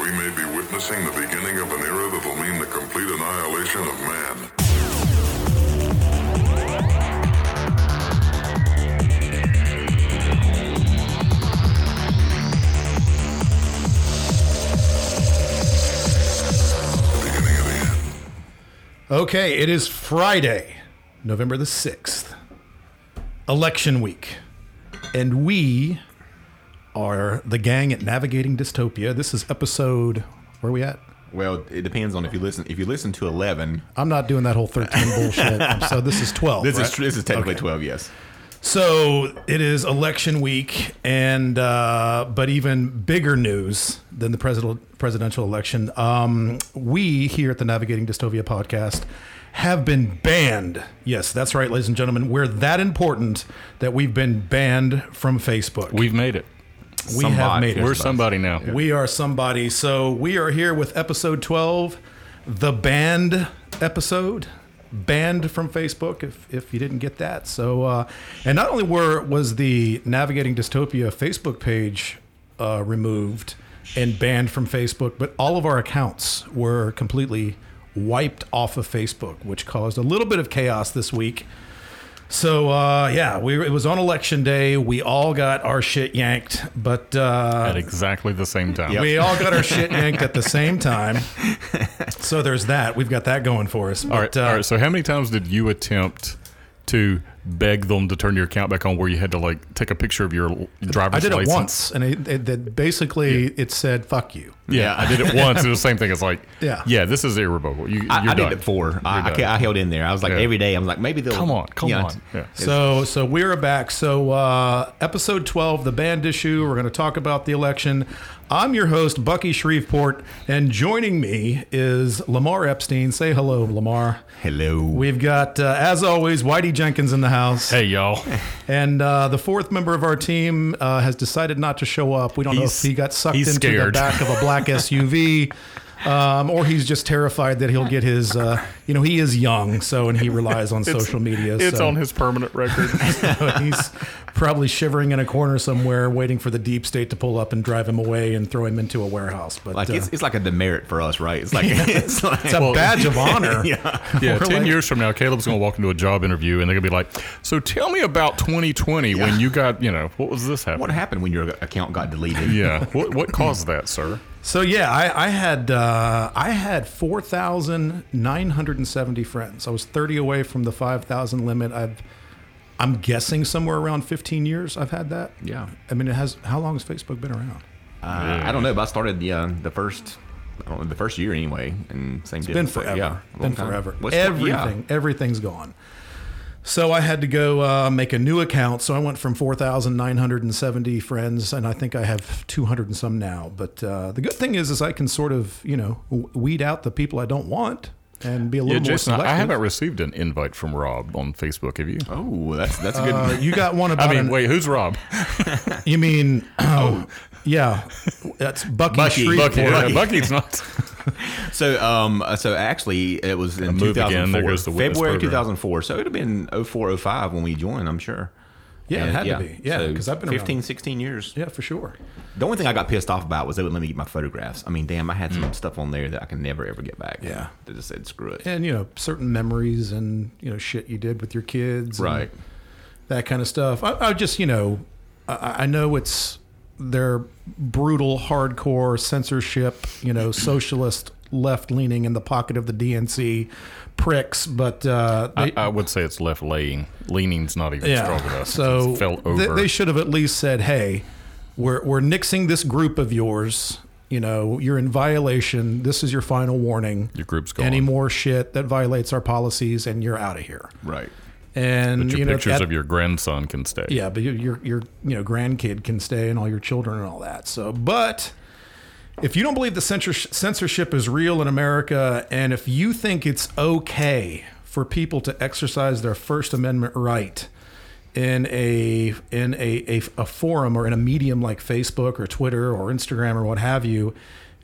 We may be witnessing the beginning of an era that'll mean the complete annihilation of man. Okay, it is Friday, November the 6th, election week. And we are the gang at Navigating Dystopia. This is episode, where are we at? Well, it depends on if you listen. If you listen to eleven, I'm not doing that whole 13 bullshit. So this is 12. this right? is this is technically Okay. twelve. Yes. So it is election week, and uh, but even bigger news than the president, presidential election. Um, we here at the Navigating Dystopia podcast have been banned. Yes, that's right, ladies and gentlemen. We're that important that we've been banned from Facebook. We've made it. We have made it. We're somebody now. We are somebody. So we are here with episode 12, the banned episode. Banned from Facebook, if, if you didn't get that. So, uh, and not only were was the Navigating Dystopia Facebook page uh, removed and banned from Facebook, but all of our accounts were completely wiped off of Facebook, which caused a little bit of chaos this week. So uh, yeah, we it was on election day. We all got our shit yanked, but uh, At exactly the same time. we all got our shit yanked at the same time. So there's that. We've got that going for us. But, All right. uh, all right. So, how many times did you attempt to beg them to turn your account back on, where you had to like take a picture of your driver's license. I did it once, and it, it, it basically it said "fuck you." Yeah, I did it once. It was the same thing. It's like, Yeah. yeah, this is irrevocable. You, I, you're I done. did it four. I, I, I held in there. I was like Yeah. every day. I was like maybe they'll Come on, come yeah, on. Yeah. So so we're back. So uh, episode twelve, the band issue. We're going to talk about the election. I'm your host Bucky Shreveport, and joining me is Lamar Epstein. Say hello, Lamar. Hello. We've got, uh, as always, Whitey Jenkins in the house. Hey, y'all. And uh, the fourth member of our team uh, has decided not to show up. We don't know if he got sucked he's into the back of a black SUV. Um, or he's just terrified that he'll get his, uh, you know, he is young, so and he relies on social media. It's so, on his permanent record. so he's probably shivering in a corner somewhere, waiting for the deep state to pull up and drive him away and throw him into a warehouse. But like uh, it's, it's like a demerit for us, right? It's like it's like it's a badge of honor. yeah. Yeah, We're 10 like- years from now, Caleb's going to walk into a job interview and they're going to be like, So tell me about 2020 when you got, you know, what was this happening? What happened when your account got deleted? Yeah. What, what caused that, sir? So yeah, I, I had uh, I had four thousand nine hundred and seventy friends. I was thirty away from the five thousand limit. I've I'm guessing somewhere around fifteen years. I've had that. Yeah. I mean, it has. How long has Facebook been around? Uh, I don't know, but I started the uh, the first. Know, the first year anyway, and same. It's Been forever. Yeah, been time. forever. What's- Everything. Everything's gone. So I had to go uh, make a new account. So I went from 4,970 friends, and I think I have 200 and some now. But uh, the good thing is, is I can sort of, you know, weed out the people I don't want and be a little Yeah, more Jason, selective. I haven't received an invite from Rob on Facebook. Have you? Oh, that's that's a good. Uh, you got one about I mean, an, wait, who's Rob? You mean, oh, yeah, that's Bucky, Bucky, Shreveport. Bucky. Yeah, Bucky's not. So, um, uh, so actually, it was in 2004, again. There goes the witness February 2004. So it'd have been 04, 05 when we joined. I'm sure. Yeah, it And, had to be. Yeah, so because I've been 15, around. 16 years. Yeah, for sure. The only thing I got pissed off about was they wouldn't let me get my photographs. I mean, damn, I had some stuff on there that I can never ever get back. Yeah. they just said screw it. And you know, certain memories and you know shit you did with your kids, and Right. that kind of stuff. I, I just, you know, I, I know it's they're brutal, hardcore censorship, you know, socialist, left leaning in the pocket of the DNC pricks, but uh, they, I, I would say it's left leaning. Leaning's not even yeah. strong enough. So they- They, should have at least said, "Hey, we're we're nixing this group of yours. You know, you're in violation. This is your final warning. Your group's gone. Any more shit that violates our policies, and you're out of here." Right. And but your you know, pictures at- of your grandson can stay. yeah, but your, your your you know grandkid can stay, and all your children and all that. So, but if you don't believe the censorship is real in America, and if you think it's okay for people to exercise their First Amendment right in a in a, a, a forum or in a medium like Facebook or Twitter or Instagram or what have you,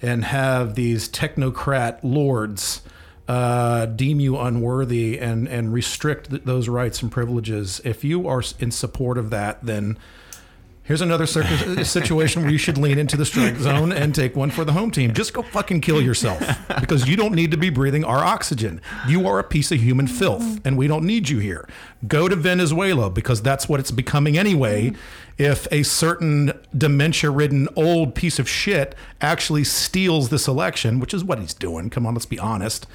and have these technocrat lords uh, deem you unworthy and and restrict th- those rights and privileges, if you are in support of that, then Here's another circus, situation where you should lean into the strike zone and take one for the home team. Just go fucking kill yourself because you don't need to be breathing our oxygen. You are a piece of human filth and we don't need you here. Go to Venezuela because that's what it's becoming anyway. If a certain dementia ridden old piece of shit actually steals this election, which is what he's doing, come on, let's be honest.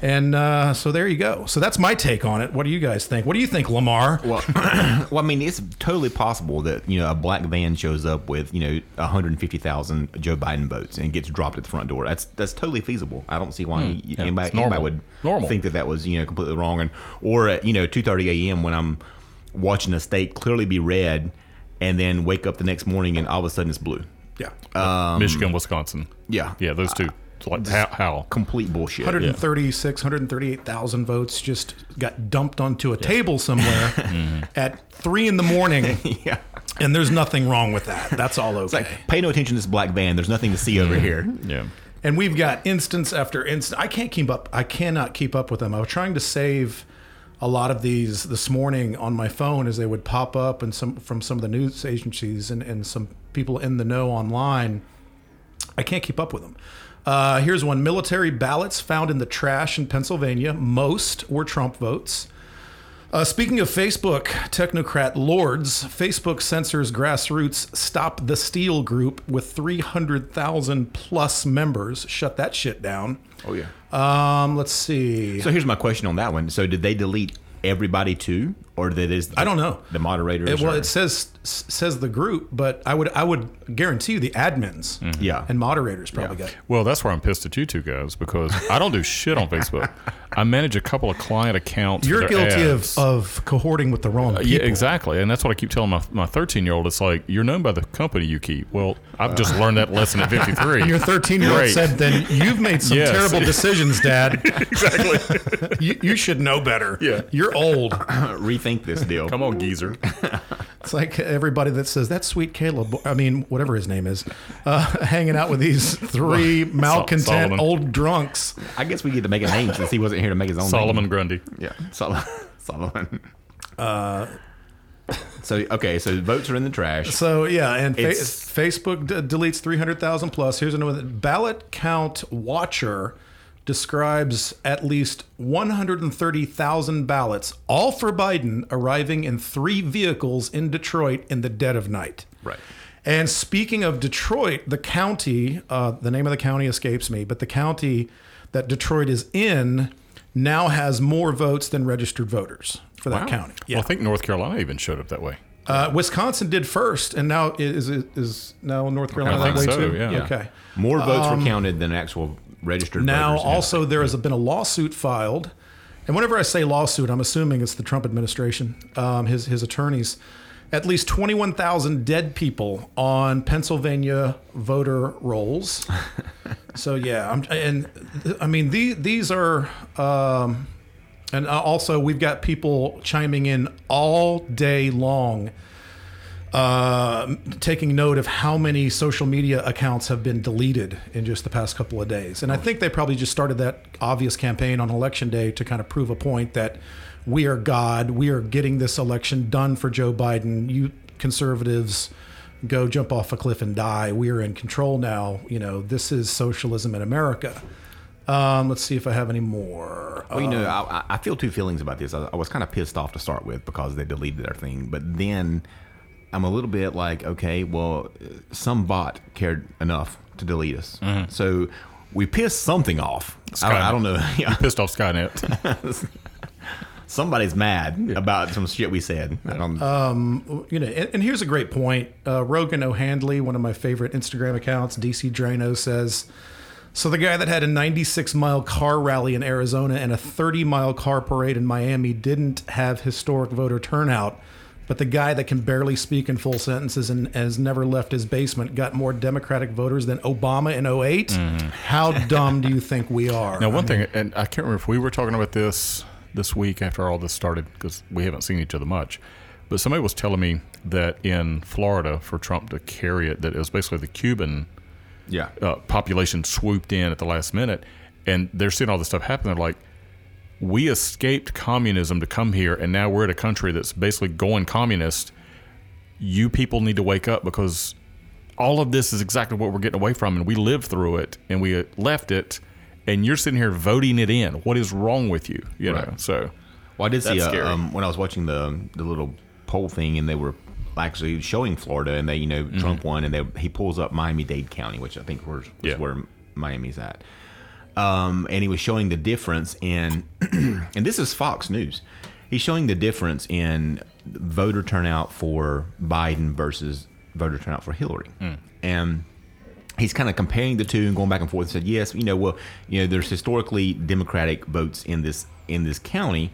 And uh, so there you go. So that's my take on it. What do you guys think? What do you think, Lamar? Well, well, I mean, it's totally possible that you know a black van shows up with you know 150,000 Joe Biden votes and gets dropped at the front door. That's that's totally feasible. I don't see why y- yeah, anybody, normal. anybody would Normal. think that that was you know completely wrong. And or at you know 2:30 a.m. when I'm watching a state clearly be red, and then wake up the next morning and all of a sudden it's blue. yeah. Uh, Michigan, Wisconsin. Yeah, Yeah, those two. It's like how? how? complete bullshit. 136, 138,000 votes just got dumped onto a table somewhere mm-hmm. at three in the morning, yeah. and there's nothing wrong with that. That's all okay. It's like pay no attention to this black van. There's nothing to see over mm-hmm. here. Yeah. and we've got instance after instance. I can't keep up. I cannot keep up with them. I was trying to save a lot of these this morning on my phone as they would pop up and some from some of the news agencies and, and some people in the know online. I can't keep up with them. Uh, here's one military ballots found in the trash in Pennsylvania. Most were Trump votes. Uh, speaking of Facebook, technocrat lords, Facebook censors grassroots Stop the Steal group with 300,000 plus members. Shut that shit down. Oh yeah. Um, let's see. So here's my question on that one. So did they delete everybody too, or did it? I don't know. The moderators. It, well, or- it says says the group, but I would I would guarantee you the admins mm-hmm. Yeah. and moderators probably Yeah. got. Well, that's where I'm pissed at you two guys because I don't do shit on Facebook. I manage a couple of client accounts. You're guilty ads. of, of cohorting with the wrong uh, people. Yeah, exactly, and that's what I keep telling my my 13 year old. It's like you're known by the company you keep. Well, I've just learned that lesson at 53. And your 13 year old said, then you've made some Yes. terrible decisions, Dad. exactly. you, you should know better. Yeah. You're old. rethink this deal. Come on, geezer. It's like everybody that says, that's sweet Caleb, I mean, whatever his name is, uh, hanging out with these three malcontent Solomon. old drunks. I guess we get to make a name since he wasn't here to make his own. Solomon Name. Grundy. Yeah, Solomon. Solomon. Uh. So okay, so votes are in the trash. So yeah, and fa- Facebook d- deletes three hundred thousand plus. Here's another ballot count watcher describes at least one hundred and thirty thousand ballots, all for Biden, arriving in three vehicles in Detroit in the dead of night. Right. And speaking of Detroit, the county, uh, the name of the county escapes me, but the county that Detroit is in now has more votes than registered voters for that Wow. county. Well, I think North Carolina even showed up that way. Uh, Wisconsin did first, and now is is, is now North Carolina that way so, too. yeah. Okay. More votes were counted than actual registered. Um, Now, voters. also there has been a lawsuit filed, and whenever I say lawsuit, I'm assuming it's the Trump administration, um, his his attorneys. At least 21,000 dead people on Pennsylvania voter rolls. so yeah, I'm, and I mean these these are. Um, and also, we've got people chiming in all day long, uh, taking note of how many social media accounts have been deleted in just the past couple of days. And I think they probably just started that obvious campaign on election day to kind of prove a point that we are God, we are getting this election done for Joe Biden. You conservatives go jump off a cliff and die. We are in control now. You know, this is socialism in America. Um, let's see if I have any more. Well, you know, I, I feel two feelings about this. I, I was kind of pissed off to start with because they deleted their thing, but then I'm a little bit like, okay, well, some bot cared enough to delete us, Mm-hmm. so we pissed something off. I, don't- I don't know. Yeah, Pissed off Skynet. somebody's mad about some shit we said. I don't, you know, and, and here's a great point. Uh, Rogan O'Handley, one of my favorite Instagram accounts, DC Draino says, so the guy that had a 96 mile car rally in Arizona and a 30 mile car parade in Miami didn't have historic voter turnout, but the guy that can barely speak in full sentences and has never left his basement got more Democratic voters than Obama in 8 mm-hmm. How dumb do you think we are? Now, one thing, and I can't remember if we were talking about this this week after all this started because we haven't seen each other much. But somebody was telling me that in Florida, for Trump to carry it, that it was basically the Cuban yeah, uh, population swooped in at the last minute, and they're seeing all this stuff happen. They're like, "We escaped communism to come here, and now we're at a country that's basically going communist." you people need to wake up because all of this is exactly what we're getting away from, and we lived through it and we left it, and you're sitting here voting it in. What is wrong with you? You know, so Well, I did see uh, um, when I was watching the the little poll thing, and they were actually showing Florida, and they you know Trump won, and they he pulls up Miami Dade County, which I think was, was Yeah. where Miami's at. Um, and he was showing the difference in, and this is Fox News. He's showing the difference in voter turnout for Biden versus voter turnout for Hillary, and he's kind of comparing the two and going back and forth. And said, yes, you know, well, you know, there's historically Democratic votes in this in this county,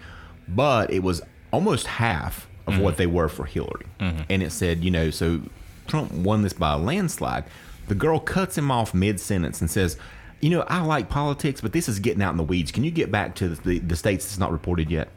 but it was almost half of what mm-hmm. they were for Hillary. Mm-hmm. And it said, you know, so Trump won this by a landslide. The girl cuts him off mid sentence and says, you know, I like politics, but this is getting out in the weeds. Can you get back to the, the states that's not reported yet?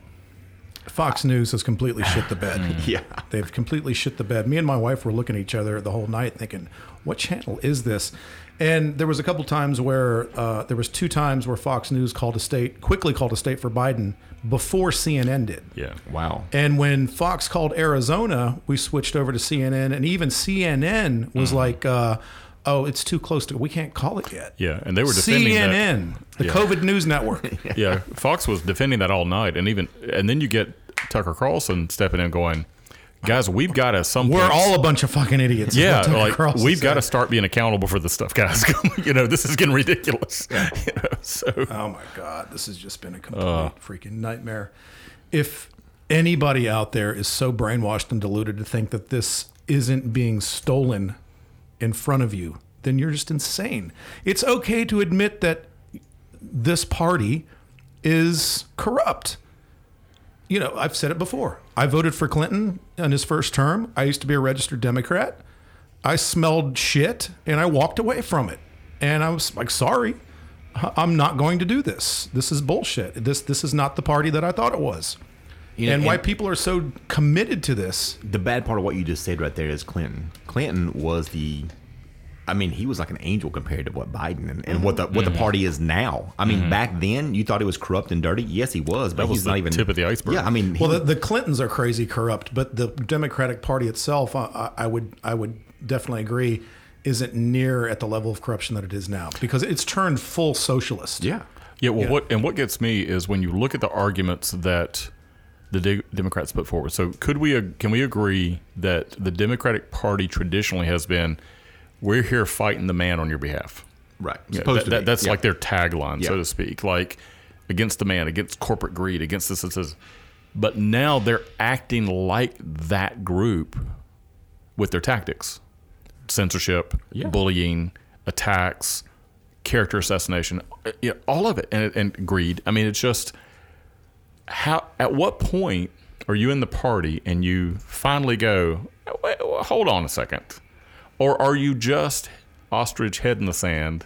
Fox News has completely shit the bed. Yeah. They've completely shit the bed. Me and my wife were looking at each other the whole night thinking, what channel is this? And there was a couple times where uh, there was two times where Fox News called a state, quickly called a state for Biden before CNN did. yeah, Wow. And when Fox called Arizona, we switched over to CNN, and even CNN was like, uh, "Oh, it's too close to. We can't call it yet." yeah, and they were defending that. CNN, the Yeah. COVID news network. yeah, Fox was defending that all night, and even and then you get Tucker Carlson stepping in, going, "Guys, we've got to some. We're all a bunch of fucking idiots. yeah, like we've got to start being accountable for this stuff, guys. you know, this is getting ridiculous. You know, so Oh my god, this has just been a complete Uh. freaking nightmare. If anybody out there is so brainwashed and deluded to think that this isn't being stolen in front of you, then you're just insane. It's okay to admit that this party is corrupt. You know, I've said it before. I voted for Clinton in his first term. I used to be a registered Democrat. I smelled shit and I walked away from it. And I was like, sorry, I'm not going to do this. This is bullshit. This this is not the party that I thought it was. You know, and why people are so committed to this. the bad part of what you just said right there is Clinton. Clinton was the, I mean, he was like an angel compared to what Biden and, and what the what the mm-hmm. party is now. I mean, mm-hmm. back then you thought it was corrupt and dirty. Yes, he was, but That was he's the not even tip of the iceberg. Yeah, I mean, he- Well, the, the Clintons are crazy corrupt, but the Democratic Party itself, I, I I would I would definitely agree, isn't near at the level of corruption that it is now because it's turned full socialist. yeah, Yeah, well, Yeah. what and what gets me is when you look at the arguments that the De- Democrats put forward. So, could we ag- can we agree that the Democratic Party traditionally has been, "We're here fighting the man on your behalf." right. Yeah, Supposed that- be. that's Yeah. like their tagline, so to speak, like against the man, against corporate greed, against this, this, this. But now they're acting like that group with their tactics, censorship, bullying, attacks, character assassination, uh, you know, all of it, and, and greed. I mean, it's just how. At what point are you in the party and you finally go, "Wait, wait, hold on a second, or are you just ostrich head in the sand?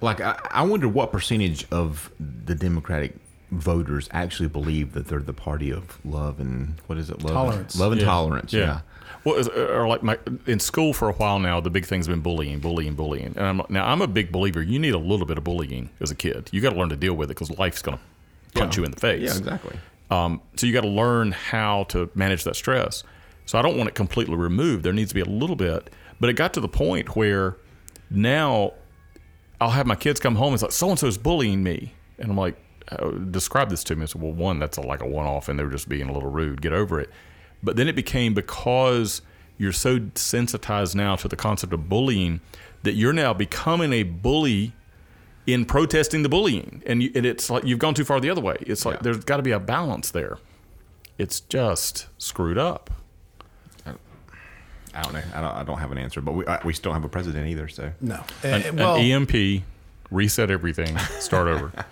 Like, I, I wonder what percentage of the Democratic voters actually believe that they're the party of love and what is it? Love Tolerance. And, love and tolerance. Yeah. Well, is- or like my in school for a while now, the big thing's been bullying, bullying, bullying. And I'm, now I'm a big believer. You need a little bit of bullying as a kid. You got to learn to deal with it because life's going to punch Yeah. you in the face. Yeah, exactly. Um, so you got to learn how to manage that stress. So I don't want it completely removed. There needs to be a little bit. But it got to the point where now I'll have my kids come home and it's like, so and so is bullying me. And I'm like, oh, describe this to me. I said, well, one, that's a, like a one off and they were just being a little rude. Get over it. But then it became because you're so sensitized now to the concept of bullying that you're now becoming a bully in protesting the bullying. And, you, and it's like you've gone too far the other way. It's like Yeah. there's got to be a balance there. It's just screwed up. I don't know. I don't, I don't have an answer, but we, I, we still don't have a president either. So No. An, eh, an well, EMP, reset everything, start over.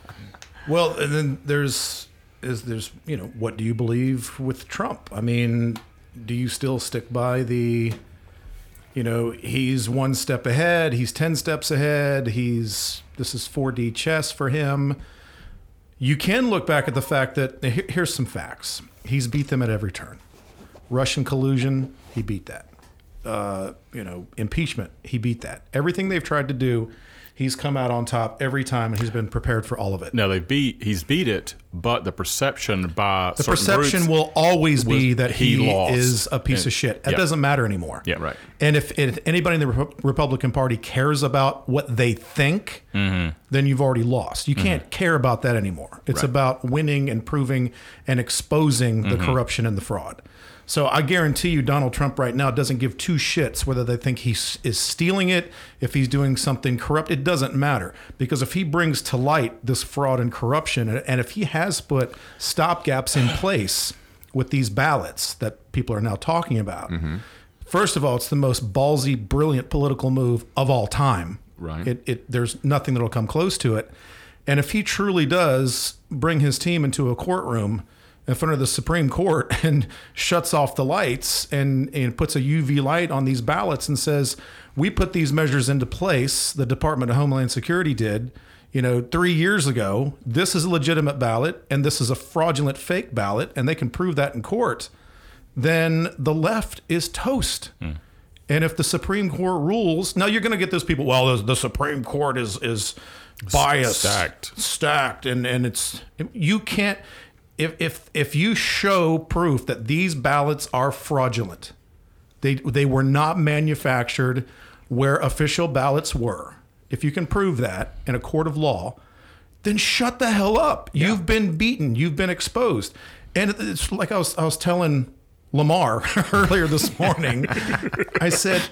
Well, and then there's is there's you know what do you believe with Trump? I mean, do you still stick by the you know he's one step ahead, he's ten steps ahead, he's this is 4D chess for him. You can look back at the fact that here- here's some facts. He's beat them at every turn. Russian collusion, he beat that. Uh, you know, impeachment, he beat that. Everything they've tried to do, he's come out on top every time, and he's been prepared for all of it. Now they beat he's beat it, but the perception by The perception will always be that he he, is a piece And- of shit. That yeah. doesn't matter anymore. Yeah. Right. And if, if anybody in the Repu- Republican Party cares about what they think, Mm-hmm. then you've already lost. You can't care about that anymore. It's Right. about winning and proving and exposing the Mm-hmm. corruption and the fraud. So I guarantee you, Donald Trump right now doesn't give two shits whether they think he is stealing it, if he's doing something corrupt. It doesn't matter because if he brings to light this fraud and corruption, and- if he has put stopgaps in place with these ballots that people are now talking about, mm-hmm. First of all, it's the most ballsy, brilliant political move of all time. Right. It, it there's nothing that'll come close to it. And if he truly does bring his team into a courtroom in front of the Supreme Court and shuts off the lights and, and puts a UV light on these ballots and says, "We put these measures into place," the Department of Homeland Security did. You know, three years ago, this is a legitimate ballot and this is a fraudulent fake ballot, and they can prove that in court then the left is toast. Hmm. And if the Supreme Court rules, now you're going to get those people. Well, the, the Supreme Court is is biased, stacked. stacked, and and it's you can't if if if you show proof that these ballots are fraudulent, they they were not manufactured where official ballots were. If you can prove that in a court of law, then shut the hell up. You've been beaten. You've been exposed. And it's like I was I was telling Lamar earlier this morning. I said,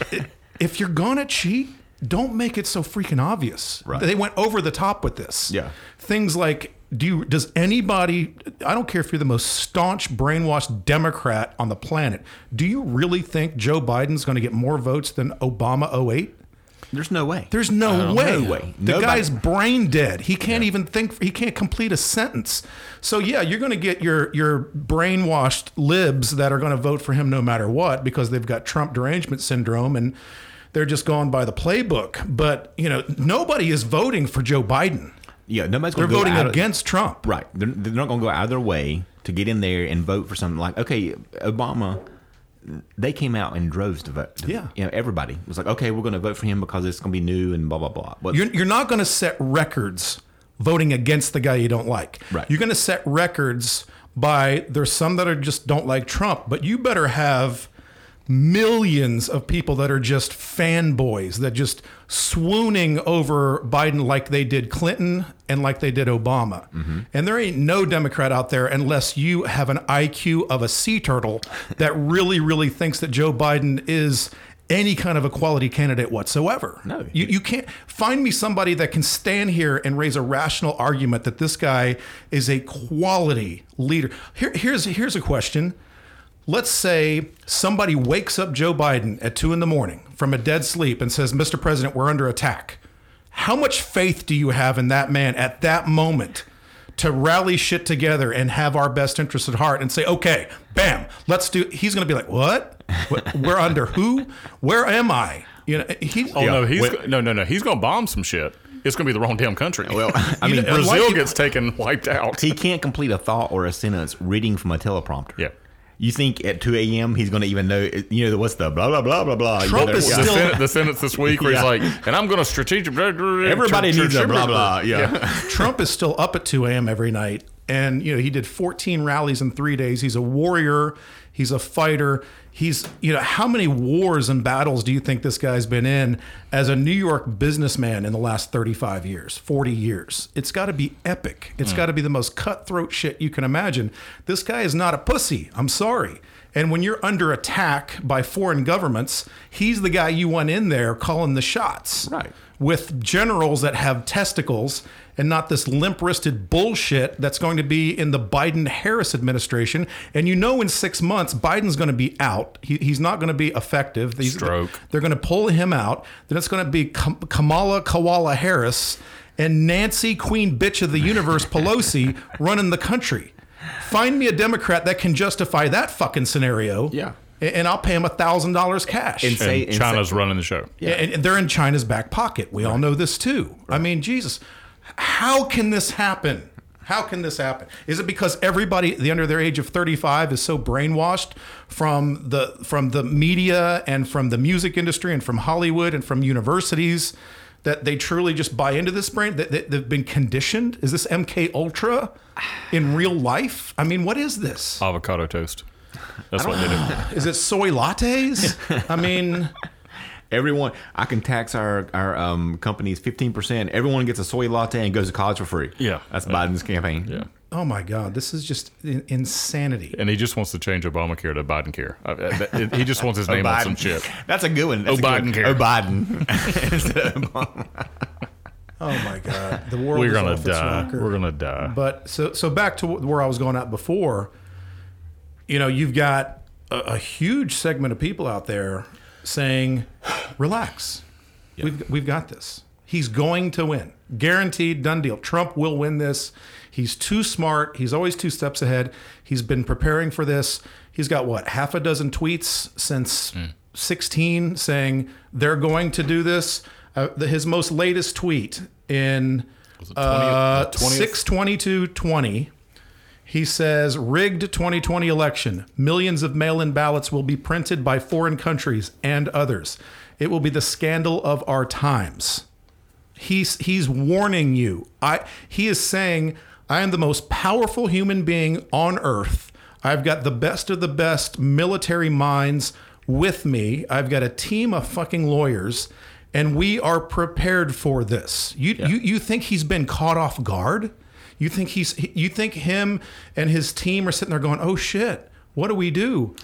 if you're gonna cheat, don't make it so freaking obvious. Right. They went over the top with this. Yeah. Things like do you, does anybody I don't care if you're the most staunch brainwashed Democrat on the planet, do you really think Joe Biden's going to get more votes than Obama 08? There's no way. There's no way. No way. The Nobody. guy's brain dead. He can't even think. He can't complete a sentence. So yeah, you're going to get your your brainwashed libs that are going to vote for him no matter what because they've got Trump derangement syndrome and they're just going by the playbook. But you know, nobody is voting for Joe Biden. Yeah, nobody's They're going to go voting out of- against Trump. Right. They're, they're not going to go out of their way to get in there and vote for something like, okay, Obama, they came out in droves to vote. Yeah. You know, everybody was like, okay, we're going to vote for him because it's going to be new and blah, blah, blah. But You're, you're not going to set records voting against the guy you don't like. Right. You're going to set records by there's some that are just don't like Trump, but you better have millions of people that are just fanboys that just swooning over Biden like they did Clinton and like they did Obama. Mm-hmm. And there ain't no Democrat out there unless you have an IQ of a sea turtle that really, really thinks that Joe Biden is any kind of a quality candidate whatsoever. No. You, you can't find me somebody that can stand here and raise a rational argument that this guy is a quality leader. Here, here's here's a question. Let's say somebody wakes up Joe Biden at two in the morning from a dead sleep and says, Mr. President, we're under attack. How much faith do you have in that man at that moment to rally shit together and have our best interests at heart and say, okay, bam, let's do he's gonna be like, What? What- we're under who? Where am I? You know, he Oh no, he's When- no no no. He's gonna bomb some shit. It's gonna be the wrong damn country. Well, I mean, know, Brazil like- gets taken wiped out. he can't complete a thought or a sentence reading from a teleprompter. Yeah. You think at 2 a.m. he's going to even know, you know, what's the blah, blah, blah, blah, blah. Trump you know, is yeah. the, still- sen- the sentence this week where he's like, and I'm going to strategic. Everybody needs a blah, blah. Yeah. Trump is still up at 2 a.m. every night. And, you know, he did 14 rallies in three days. He's a warrior. He's a fighter. He's, you know, how many wars and battles do you think this guy's been in as a New York businessman in the last 35 years, 40 years? It's got to be epic. It's hmm. got to be the most cutthroat shit you can imagine. This guy is not a pussy. I'm sorry. And when you're under attack by foreign governments, he's the guy you want in there calling the shots Right. with generals that have testicles and not this limp wristed bullshit that's going to be in the Biden Harris administration. And you know, in six months, Biden's going to be out. He, he's not going to be effective. He's- Stroke. They're going to pull him out. Then it's going to be Kamala Kawala Harris and Nancy Queen Bitch of the Universe Pelosi running the country. Find me a Democrat that can justify that fucking scenario. Yeah. And I'll pay him a thousand dollars cash. And say- And China's running the show. Yeah, and and they're in China's back pocket. We all know this too. I mean, Jesus, how can this happen? How can this happen? Is it because everybody the under their age of 35 is so brainwashed from the from the media and from the music industry and from Hollywood and from universities that they truly just buy into this brand? That that they've been conditioned? Is this MK Ultra in real life? I mean, what is this? Avocado toast. That's what they do. Is it soy lattes? I mean, Everyone, I can tax our our um, companies fifteen percent. Everyone gets a soy latte and goes to college for free. Yeah. that's Biden's campaign. Yeah. oh my God, this is just in- insanity. And he just wants to change Obamacare to Biden care. Uh, He just wants his name on some chip. That's a good one. That's Oh, a good Biden care. Oh, Biden. Instead of Obama. Oh my God, the world We're is gonna off die. rocker. We're gonna die. But so so back to where I was going at before. You know, you've got a, a huge segment of people out there saying, "Relax, we've we've got this. He's going to win, guaranteed, done deal. Trump will win this. He's too smart. He's always two steps ahead. He's been preparing for this. He's got what half a dozen tweets since." 16 saying they're going to do this. Uh, the, his most latest tweet in it 20th? uh, The 20th? 62220 he says rigged 2020 election. Millions of mail-in ballots will be printed by foreign countries and others. It will be the scandal of our times. He's he's warning you. I he is saying i am the most powerful human being on earth. I've got the best of the best military minds with me. I've got a team of fucking lawyers and we are prepared for this. You you, you think he's been caught off guard you think he's you think him and his team are sitting there going oh shit what do we do?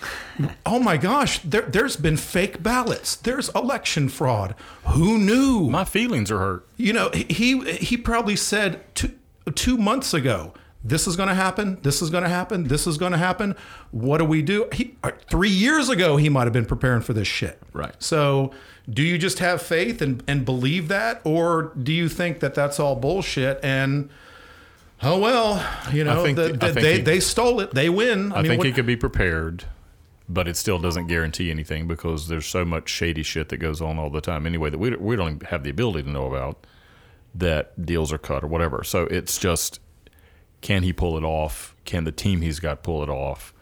Oh my gosh, there, there's been fake ballots. There's election fraud. Who knew? My feelings are hurt. you know he he probably said two, two months ago this is going to happen this is going to happen this is going to happen what do we do he, uh, three years ago he might have been preparing for this shit Right. so do you just have faith and, and believe that or do you think that that's all bullshit and oh well you know the, the- they, he- they stole it they win I, think what- he could be prepared, but it still doesn't guarantee anything because there's so much shady shit that goes on all the time anyway that we, we don't have the ability to know about that deals are cut or whatever. So it's just can he pull it off? Can the team he's got pull it off?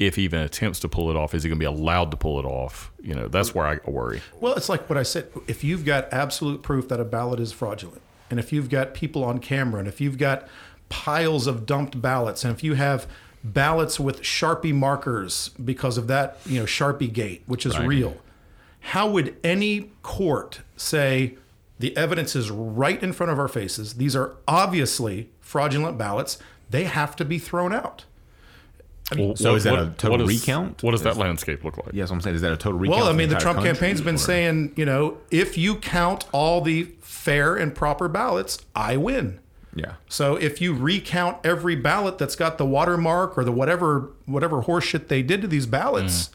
If he even attempts to pull it off, is he going to be allowed to pull it off? You know, that's where I worry. Well, it's like what I said. If you've got absolute proof that a ballot is fraudulent, and if you've got people on camera, and if you've got piles of dumped ballots, and if you have ballots with Sharpie markers because of that, you know, Sharpie gate, which is real, how would any court say the evidence is right in front of our faces? These are obviously fraudulent ballots. They have to be thrown out. Well, so is that a total what is- recount? What does that landscape look like? Yes, I'm saying is that a total recount? Well, I mean, the entire Trump country, campaign's been or- saying, you know, if you count all the fair and proper ballots, I win. Yeah. So if you recount every ballot that's got the watermark or the whatever whatever horseshit they did to these ballots, mm.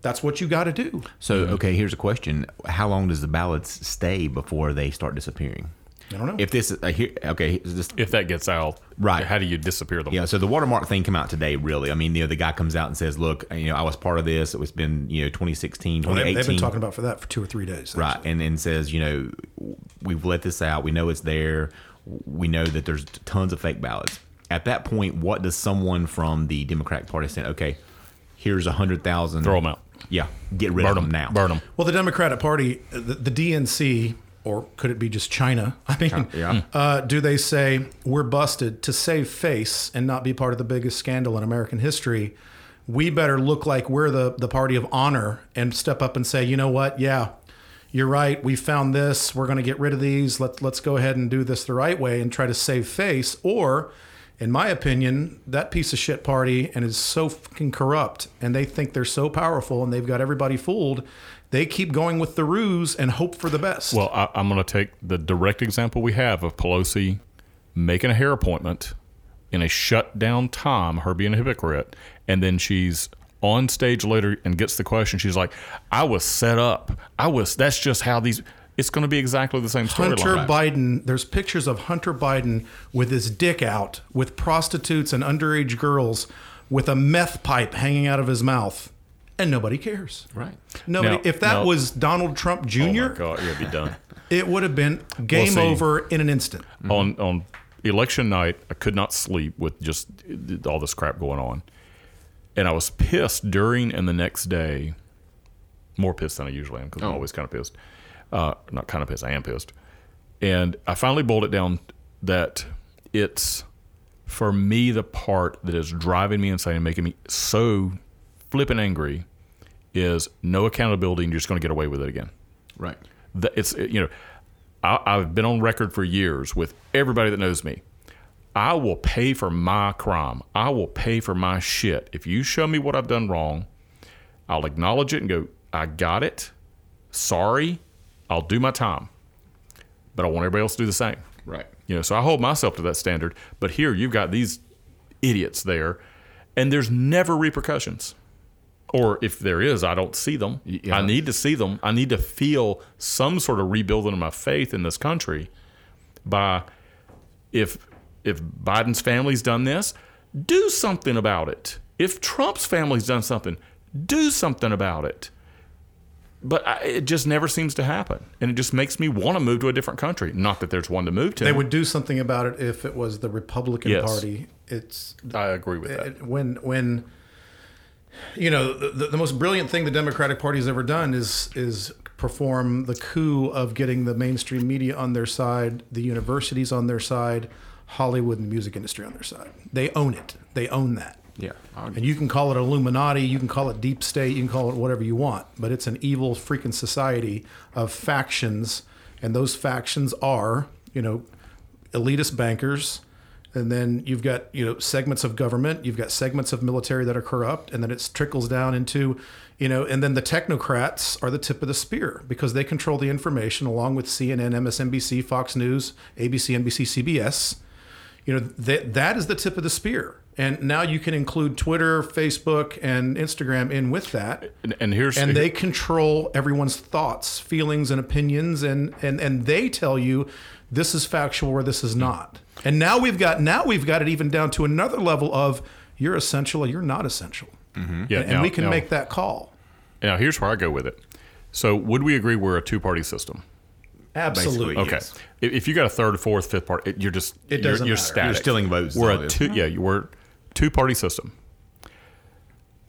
that's what you got to do. So okay, here's a question: How long does the ballots stay before they start disappearing? I don't know. If this is uh, here, okay, this, If that gets out, Right. How do you disappear them? Yeah, so the watermark thing came out today, really. I mean, you know, the guy comes out and says, look, you know, I was part of this. It was been, you know, 2016, Well, they, 2018. they've been talking about for that for two or three days. Right. actually. And, and says, you know, we've let this out. We know it's there. We know that there's tons of fake ballots. At that point, what does someone from the Democratic Party say? Okay, here's a 100,000. Throw them out. Yeah, get rid Burn of them them now. Burn them. Well, the Democratic Party, the, the DNC, or could it be just China? I mean, Yeah. uh, do they say we're busted to save face and not be part of the biggest scandal in American history? We better look like we're the, the party of honor and step up and say, you know what? Yeah, you're right. We found this. We're going to get rid of these. Let, let's go ahead and do this the right way and try to save face. Or, in my opinion, that piece of shit party and is so fucking corrupt and they think they're so powerful and they've got everybody fooled. They keep going with the ruse and hope for the best. Well, I, I'm going to take the direct example we have of Pelosi making a hair appointment in a shutdown time, her being a hypocrite, and then she's on stage later and gets the question. She's like, "I was set up. I was. That's just how these." It's going to be exactly the same Hunter storyline. Biden, there's pictures of Hunter Biden with his dick out, with prostitutes and underage girls, with a meth pipe hanging out of his mouth, and nobody cares. Right. Nobody. Now- if that now- was Donald Trump Jr., Oh God, yeah, be done. it would have been game see. over in an instant. on on election night, I could not sleep with just all this crap going on, and I was pissed during and the next day. More pissed than I usually am because I'm always kind of pissed. Uh, not kind of pissed. I am pissed. And I finally boiled it down that it's for me the part that is driving me insane and making me so flipping angry is no accountability and you're just going to get away with it again. Right. It's you know, I, I've been on record for years with everybody that knows me. I will pay for my crime. I will pay for my shit. If you show me what I've done wrong, I'll acknowledge it and go, I got it. Sorry. I'll do my time. But I want everybody else to do the same. Right. You know, so I hold myself to that standard. But here you've got these idiots there, and there's never repercussions. Or if there is, I don't see them. Yeah. I need to see them. I need to feel some sort of rebuilding of my faith in this country by if if Biden's family's done this, do something about it. If Trump's family's done something, do something about it. But I, it just never seems to happen, and it just makes me want to move to a different country. Not that there's one to move to. They would do something about it if it was the Republican Yes. Party. It's I agree with that. when when you know the, the most brilliant thing the Democratic Party has ever done is is perform the coup of getting the mainstream media on their side, the universities on their side, Hollywood and the music industry on their side. They own it. They own that. Yeah. And you can call it Illuminati, you can call it deep state, you can call it whatever you want, but it's an evil freaking society of factions, and those factions are, you know, elitist bankers, and then you've got you know segments of government, you've got segments of military that are corrupt, and then it trickles down into, you know, and then the technocrats are the tip of the spear because they control the information along with CNN, MSNBC, Fox News, ABC, NBC, CBS you know that that is the tip of the spear. And now you can include twitter facebook and instagram in with that. And, and here's and they control everyone's thoughts feelings and opinions and and and they tell you this is factual or this is not and now we've got now we've got it even down to another level of you're essential or you're not essential mm-hmm. yeah, and now- we can now- make that call Now here's where I go with it. So would we agree we're a two-party system? absolutely Basically, Okay. Yes. If, if you got a third, fourth, fifth part, it, you're just It you're, doesn't you're matter. static. You're stealing votes, We're a two. Yeah, you- we're two-party system.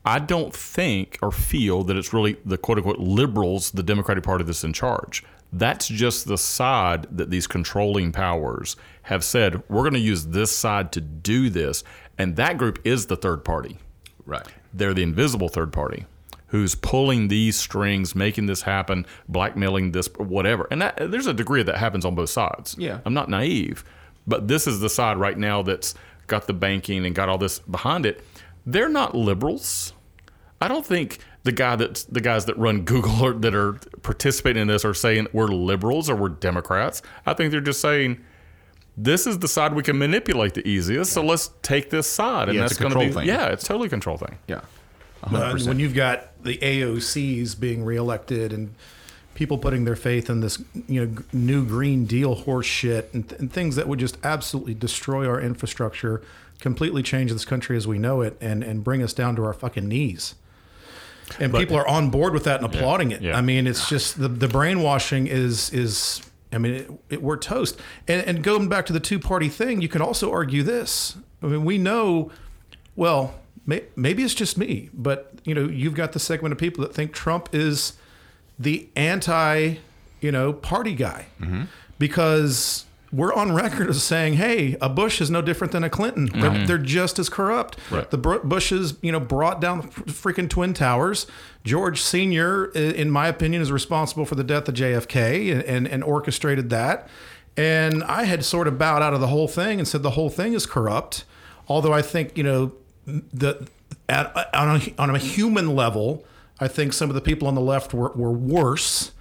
I don't think or feel that it's really the quote unquote liberals, the Democratic Party that's in charge. That's just the side that these controlling powers have said, we're going to use this side to do this. And that group is the third party. Right. They're the invisible third party who's pulling these strings, making this happen, blackmailing this, whatever. And that, there's a degree of that happens on both sides. Yeah. I'm not naive, but this is the side right now that's got the banking and got all this behind it. They're not liberals. I don't think the guy that the guys that run Google or that are participating in this are saying we're liberals or we're Democrats. I think they're just saying this is the side we can manipulate the easiest. So let's take this side, and Yeah, that's a going to be thing. yeah, it's totally a control thing. Yeah. Uh, when you've got the AOCs being reelected and people putting their faith in this, you know, new Green Deal horse shit and, th- and things that would just absolutely destroy our infrastructure, completely change this country as we know it, and and bring us down to our fucking knees. And people are on board with that and applauding it. yeah. I mean, it's just the the brainwashing is is. I mean, it, it, we're toast. And, and going back to the two party thing, you can also argue this. I mean, we know well, may, maybe it's just me, but you know, you've got the segment of people that think Trump is the anti, you know, party guy mm-hmm. because we're on record as saying, "Hey, a Bush is no different than a Clinton. They're, mm-hmm. they're just as corrupt." Right. The Bushes, you know, brought down the freaking twin towers. George Senior, in my opinion, is responsible for the death of JFK and, and, and orchestrated that. And I had sort of bowed out of the whole thing and said the whole thing is corrupt. Although I think you know the at, on a, on a human level, I think some of the people on the left were, were worse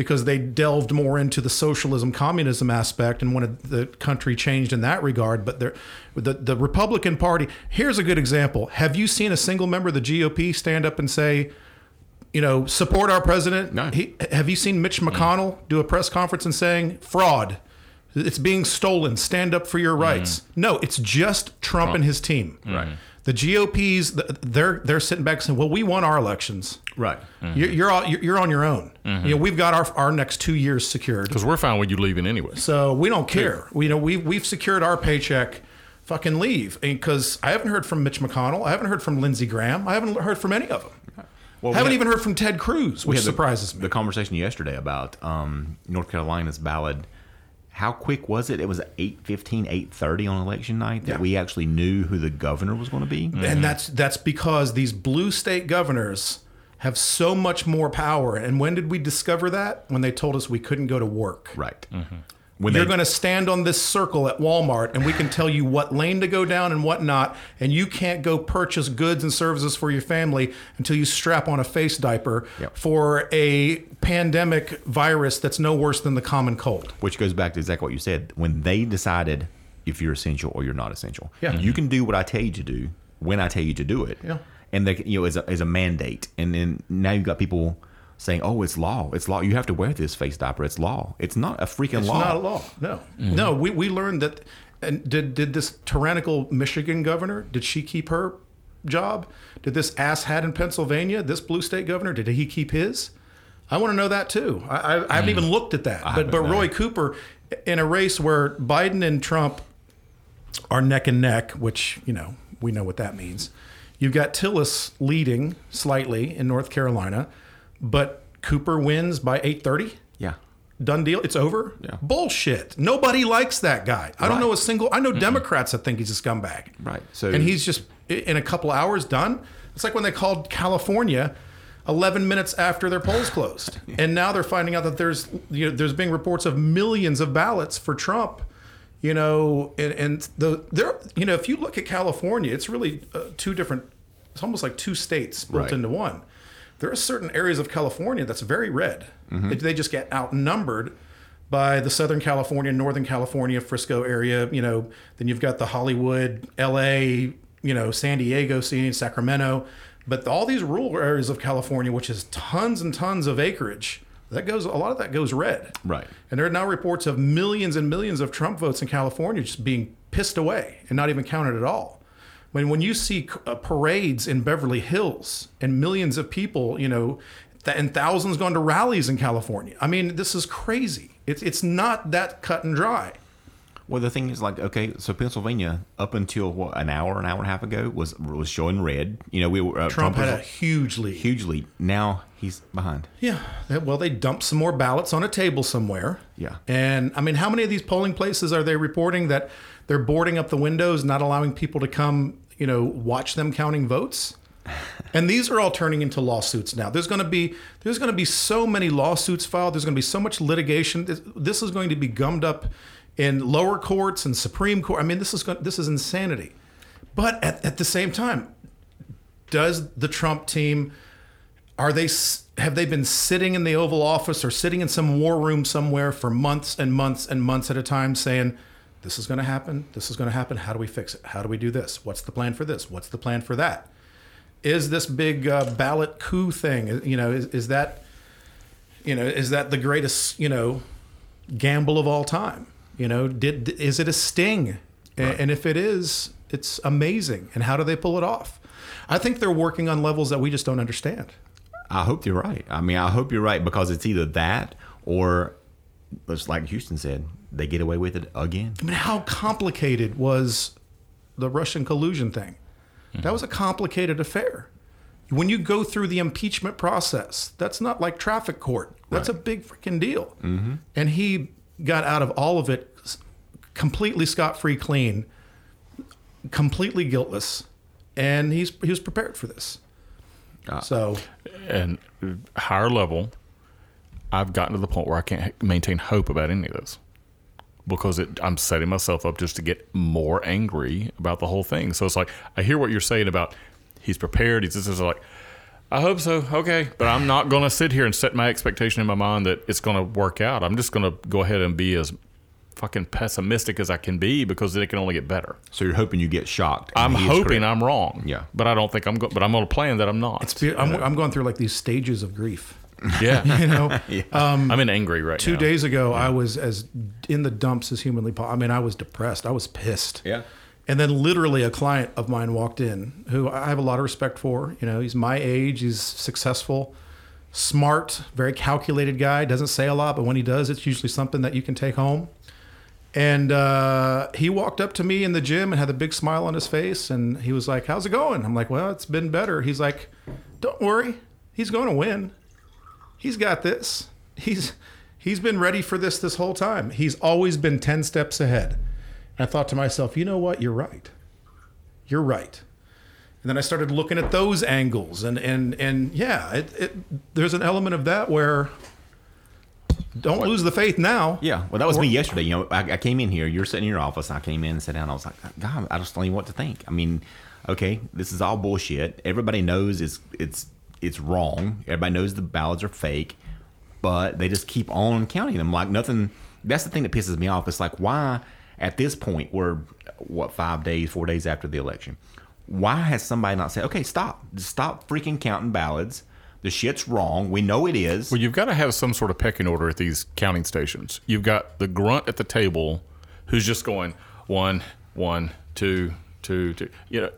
because they delved more into the socialism communism aspect and wanted the country changed in that regard. But the the Republican Party here's a good example. Have you seen a single member of the GOP stand up and say you know support our president? No. he, have you seen Mitch McConnell do a press conference and saying fraud. It's being stolen. Stand up for your rights. Mm. No it's just Trump, and his team. Right. The GOP's they're they're sitting back saying well we won our elections Right. you're you're, all, you're on your own. You know, we've got our our next two years secured, Because we're fine with you leaving anyway. so we don't care. We, you know, we we've secured our paycheck. Fucking leave, because I haven't heard from Mitch McConnell. I haven't heard from Lindsey Graham. I haven't heard from any of them. Well, I haven't we even heard from Ted Cruz, we which had the- surprises me. The conversation yesterday about um, North Carolina's ballot how quick was it? It was 8.15, 8.30 on election night that Yeah. we actually knew who the governor was going to be. and that's that's because these blue state governors have so much more power. And when did we discover that? When they told us we couldn't go to work. Right. Mm-hmm. When You're they- going to stand on this circle at Walmart, and we can tell you what lane to go down and what not. And you can't go purchase goods and services for your family until you strap on a face diaper Yep. for a pandemic virus that's no worse than the common cold. which goes back to exactly what you said. When they decided if you're essential or you're not essential, Yeah. you can do what I tell you to do when I tell you to do it. Yeah. And they, you know, as a, as a mandate, and then now you've got people saying, "Oh, it's law. It's law. You have to wear this face diaper. It's law. It's not a freaking It's law. It's not a law. No, mm-hmm. no. We, we learned that. And did did this tyrannical Michigan governor? Did she keep her job? Did this asshat in Pennsylvania, this blue state governor, did he keep his? I want to know that too. I, I, I haven't mm. even looked at that. But but Roy. Cooper, in a race where Biden and Trump are neck and neck, which you know we know what that means. You've got Tillis leading slightly in North Carolina, but Cooper wins by eight thirty Yeah. done deal. It's over. Yeah. Bullshit. Nobody likes that guy. I don't know a single. I know Democrats that think he's a scumbag. Right. So- and he's just in a couple hours done. It's like when they called California. 11 minutes after their polls closed. And now they're finding out that there's you know, there's being reports of millions of ballots for Trump. You know, and, and the there you know, if you look at California, it's really uh, two different it's almost like two states built Right. into one. There are certain areas of California that's very red. They, they just get outnumbered by the Southern California, Northern California, Frisco area. You know, then you've got the Hollywood, L.A., you know, San Diego scene, Sacramento, but all these rural areas of California, which is tons and tons of acreage, that goes a lot of that goes red. Right. And there are now reports of millions and millions of Trump votes in California just being pissed away and not even counted at all. When when you see uh, parades in Beverly Hills and millions of people, you know, th- and thousands going to rallies in California. I mean, this is crazy. It's it's not that cut and dry. Well, the thing is, like, okay, so Pennsylvania, up until what an hour, an hour and a half ago, was was showing red. You know, we were uh, Trump, had a was huge lead. huge lead. Now he's behind. Yeah. Well, they dumped some more ballots on a table somewhere. Yeah. And I mean, how many of these polling places are they reporting that they're boarding up the windows, not allowing people to come, you know, watch them counting votes? And these are all turning into lawsuits now. There's going to be there's going to be so many lawsuits filed. There's going to be so much litigation. This, this is going to be gummed up in lower courts and Supreme Court. I mean, this is going, this is insanity. But at, at the same time, does the Trump team are they have they been sitting in the Oval Office or sitting in some war room somewhere for months and months and months at a time saying this is going to happen, this is going to happen, how do we fix it? How do we do this? What's the plan for this? What's the plan for that? Is this big uh, ballot coup thing, you know, is, is that you know, is that the greatest, you know, gamble of all time? You know, did is it a sting? A- And if it is, it's amazing. And how do they pull it off? I think they're working on levels that we just don't understand. I hope you're right. I mean, I hope you're right because it's either that or, just like Houston said, they get away with it again. I mean, how complicated was the Russian collusion thing? That hmm. was a complicated affair. When you go through the impeachment process, that's not like traffic court. That's a big freaking deal. Mm-hmm. And he got out of all of it completely scot free, clean, completely guiltless, and he's he was prepared for this. Uh, so and higher level, I've gotten to the point where I can't maintain hope about any of this because it, I'm setting myself up just to get more angry about the whole thing. So it's like I hear what you're saying about he's prepared. He's just is like, I hope so. Okay, but I'm not going to sit here and set my expectation in my mind that it's going to work out. I'm just going to go ahead and be as fucking pessimistic as I can be because it can only get better. So you're hoping you get shocked. I'm hoping correct. I'm wrong. Yeah. but I don't think I'm. Go- but I'm going to plan that I'm not. it's be- I'm, I'm going through like these stages of grief. yeah. You know, I'm in angry right two now. days ago I was as in the dumps as humanly possible. I mean, I was depressed. I was pissed. Yeah. And then literally a client of mine walked in who I have a lot of respect for. You know, he's my age, he's successful, smart, very calculated guy, doesn't say a lot, but when he does, it's usually something that you can take home. And uh, he walked up to me in the gym and had a big smile on his face. And he was like, How's it going? I'm like, Well, it's been better. He's like, Don't worry. He's going to win. He's got this. He's He's been ready for this this whole time. He's always been 10 steps ahead. And I thought to myself, you know what? You're right. You're right. And then I started looking at those angles, and and and yeah, it, it there's an element of that where don't lose the faith now. Yeah, well, that was me yesterday. You know, I, I came in here. You're sitting in your office. And I came in and sat down. I was like, God, I just don't even know what to think. I mean, okay, this is all bullshit. Everybody knows it's it's it's wrong. Everybody knows the ballots are fake, but they just keep on counting them like nothing. That's the thing that pisses me off. It's like why at this point we're what five days, four days after the election. Why has somebody not said, okay, stop, stop freaking counting ballots? The shit's wrong. We know it is. Well, you've got to have some sort of pecking order at these counting stations. You've got the grunt at the table who's just going one, one, two, two, two. You know,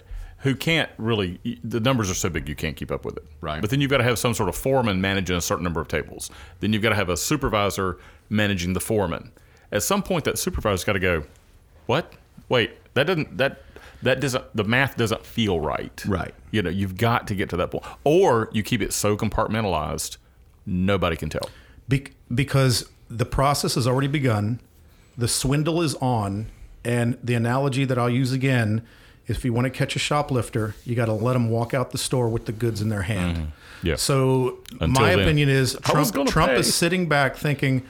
who can't really, the numbers are so big you can't keep up with it. Right. But then you've got to have some sort of foreman managing a certain number of tables. Then you've got to have a supervisor managing the foreman. At some point, that supervisor's got to go, what? Wait, that doesn't, that, that doesn't, the math doesn't feel right. Right. You know, you've got to get to that point. Or you keep it so compartmentalized, nobody can tell. Be- because the process has already begun, the swindle is on, and the analogy that I'll use again if you want to catch a shoplifter, you got to let them walk out the store with the goods in their hand. Mm-hmm. Yeah. So Until my then. opinion is Trump, Trump pay. is sitting back thinking,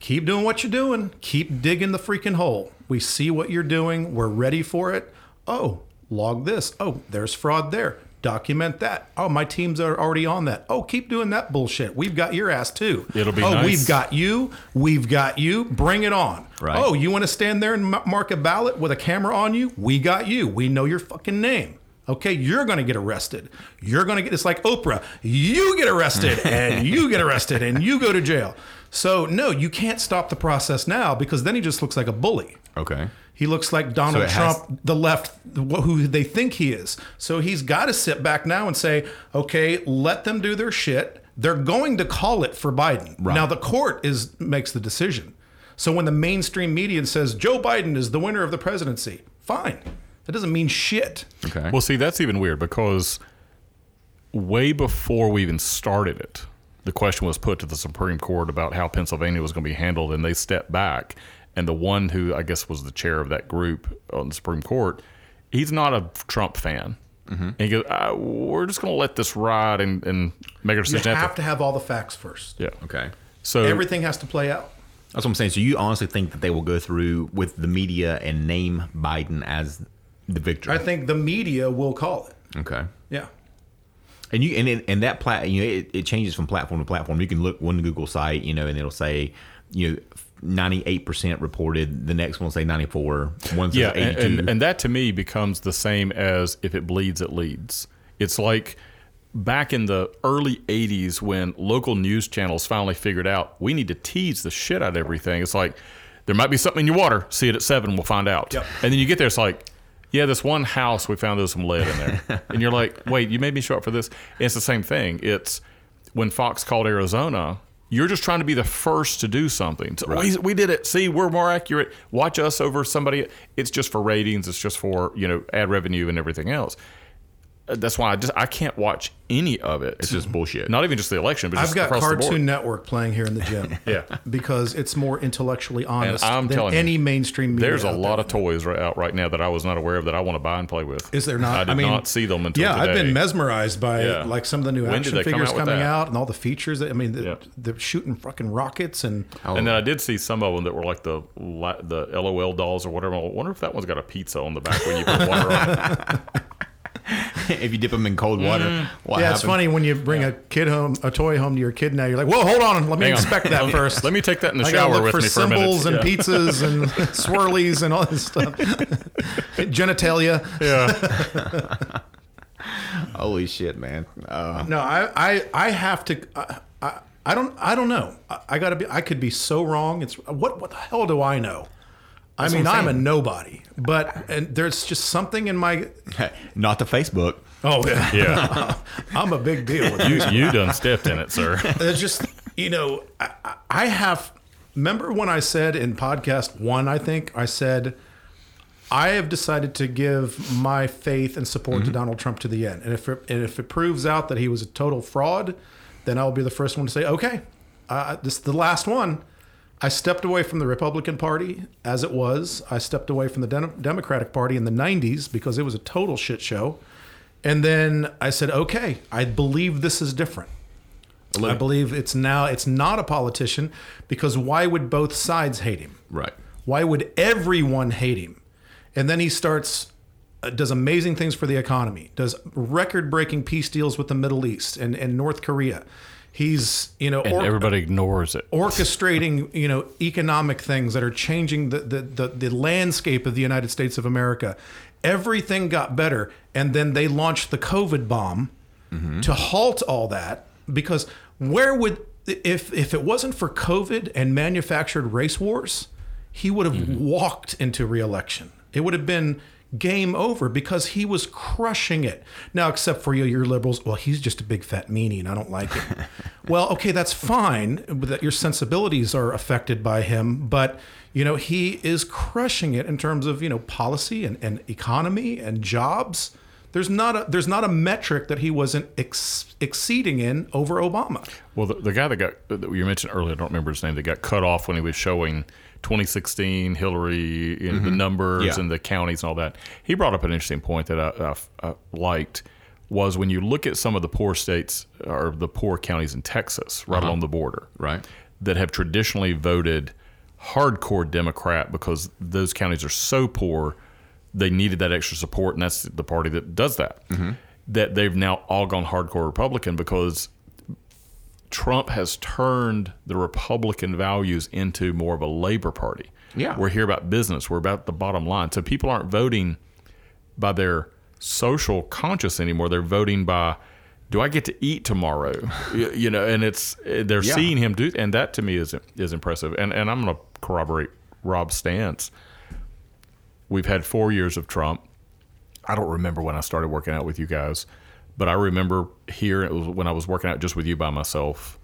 keep doing what you're doing, keep digging the freaking hole. We see what you're doing, we're ready for it. Oh, log this. Oh, there's fraud there. Document that. Oh, my teams are already on that. Oh, keep doing that bullshit. We've got your ass too. It'll be Oh, nice. we've got you. We've got you. Bring it on. Right. Oh, you want to stand there and mark a ballot with a camera on you? We got you. We know your fucking name. Okay, you're going to get arrested. You're going to get it's like Oprah. You get arrested and you get arrested and you go to jail. So, no, you can't stop the process now because then he just looks like a bully. okay. He looks like Donald it has- Trump, the left, who they think he is. So he's got to sit back now and say, okay, let them do their shit. They're going to call it for Biden. Right. Now the court is makes the decision. So when the mainstream media says Joe Biden is the winner of the presidency, fine. That doesn't mean shit. Okay. Well, see, that's even weird because way before we even started it, the question was put to the Supreme Court about how Pennsylvania was going to be handled, and they stepped back. And the one who I guess was the chair of that group on the Supreme Court, he's not a Trump fan. And he goes, uh, "We're just going to let this ride and, and make our You have to have all the facts first. Yeah. okay. So Everything has to play out. That's what I'm saying. So you honestly think that they will go through with the media and name Biden as the victor? I think the media will call it. okay. Yeah. And you and it- and that plat you know it, it changes from platform to platform. You can look one Google site, you know, and it'll say you know ninety eight percent reported. The next one say ninety four. One says Yeah, eighty and, and, and that to me becomes the same as if it bleeds, it leads. It's like back in the early 80s when local news channels finally figured out we need to tease the shit out of everything. It's like, there might be something in your water. See it at 7, we'll find out. Yep. And then you get there, it's like, yeah, this one house, we found there's some lead in there. and you're like, wait, you made me show up for this? And it's the same thing. It's when Fox called Arizona, you're just trying to be the first to do something. So, we, we did it. See, we're more accurate. Watch us over somebody. It's just for ratings. It's just for you know ad revenue and everything else. That's why I just I can't watch any of it. it's just bullshit. not even just the election, but I've just got across the board. Cartoon Network playing here in the gym. Yeah. Because it's more intellectually honest I'm than telling you, any mainstream media. There's a out lot there. of toys right out right now that I was not aware of that I want to buy and play with. Is there not? I did mean, not see them until yeah, today. I've been mesmerized by Yeah. like some of the new When action figures out coming that? out and all the features. That, I mean, the, Yeah. they're shooting fucking rockets and And then I did see some of them that were like the the LOL dolls or whatever. I wonder if that one's got a pizza on the back when you put water on it. if you dip them in cold water, Mm. what yeah, it's happens? funny when you bring a kid home, a toy home to your kid. Now you're like, "Whoa, hold on, let me Hang on. inspect that Let first. Let me take that in the I gotta shower with for me for a minute. symbols and Yeah. pizzas and swirlies and all this stuff. Genitalia. Yeah. Holy shit, man! Uh, No, I, I, I have to. I, I, I don't. I don't know. I, I gotta be. I could be so wrong. It's what. What the hell do I know? I mean, I'm I'm, a nobody. But and there's just something in my. not the Facebook. Oh yeah. Yeah. I'm a big deal. With You you done stepped in it, sir. It's just you know I, I- I have. Remember when I said in podcast one? I think I said. I have decided to give my faith and support to Donald Trump to the end, and if it, and if it proves out that he was a total fraud, then I'll be the first one to say, okay, uh, this is the last one. I stepped away from the Republican Party as it was. I stepped away from the Dem- Democratic Party in the 90s because it was a total shit show. And then I said, okay, I believe this is different. I believe it's now, it's not a politician because why would both sides hate him? Right. Why would everyone hate him? And then he starts, uh, does amazing things for the economy, does record breaking peace deals with the Middle East and, and North Korea. He's, you know, And or- everybody ignores it. orchestrating, you know, economic things that are changing the, the, the, the landscape of the United States of America. Everything got better. And then they launched the COVID bomb mm-hmm. to halt all that because where would, if, if it wasn't for COVID and manufactured race wars, he would have mm-hmm. walked into reelection. It would have been game over because he was crushing it. Now, except for you, your liberals, well, he's just a big fat meanie and I don't like him. well, okay, that's fine that your sensibilities are affected by him, but you know, he is crushing it in terms of, you know, policy and, and economy and jobs. There's not a there's not a metric that he wasn't ex- exceeding in over Obama. Well, the, the guy that got that you mentioned earlier, I don't remember his name, that got cut off when he was showing 2016 Hillary, you know, the mm-hmm. numbers Yeah. and the counties and all that. He brought up an interesting point that I, I, I liked was when you look at some of the poor states or the poor counties in Texas, right uh-huh. along the border, Right. that have traditionally voted hardcore Democrat because those counties are so poor, they needed that extra support, and that's the party that does that. Mm-hmm. That they've now all gone hardcore Republican because Trump has turned the Republican values into more of a labor party. Yeah. We're here about business, we're about the bottom line. So people aren't voting by their social conscience anymore. They're voting by do I get to eat tomorrow? you, you know, and it's they're Yeah. seeing him do and that to me is is impressive. And and I'm going to corroborate Rob's stance. We've had 4 years of Trump. I don't remember when I started working out with you guys, but I remember here it was when I was working out just with you by myself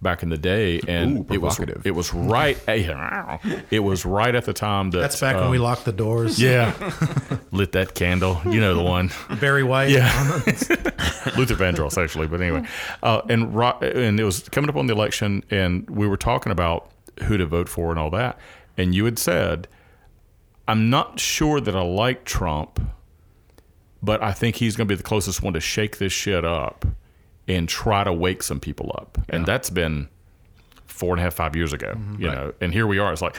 back in the day, and Ooh, it was it was right it was right at the time that That's back when um, we locked the doors. yeah lit that candle, you know the one. Barry White. Yeah, Luther Vandross actually, but anyway, uh, and Ro- and it was coming up on the election, and we were talking about who to vote for and all that, and you had said, "I'm not sure that I like Trump, but I think he's going to be the closest one to shake this shit up and try to wake some people up," and that's been four and a half, five years ago, Mm-hmm. you know, and here we are. It's like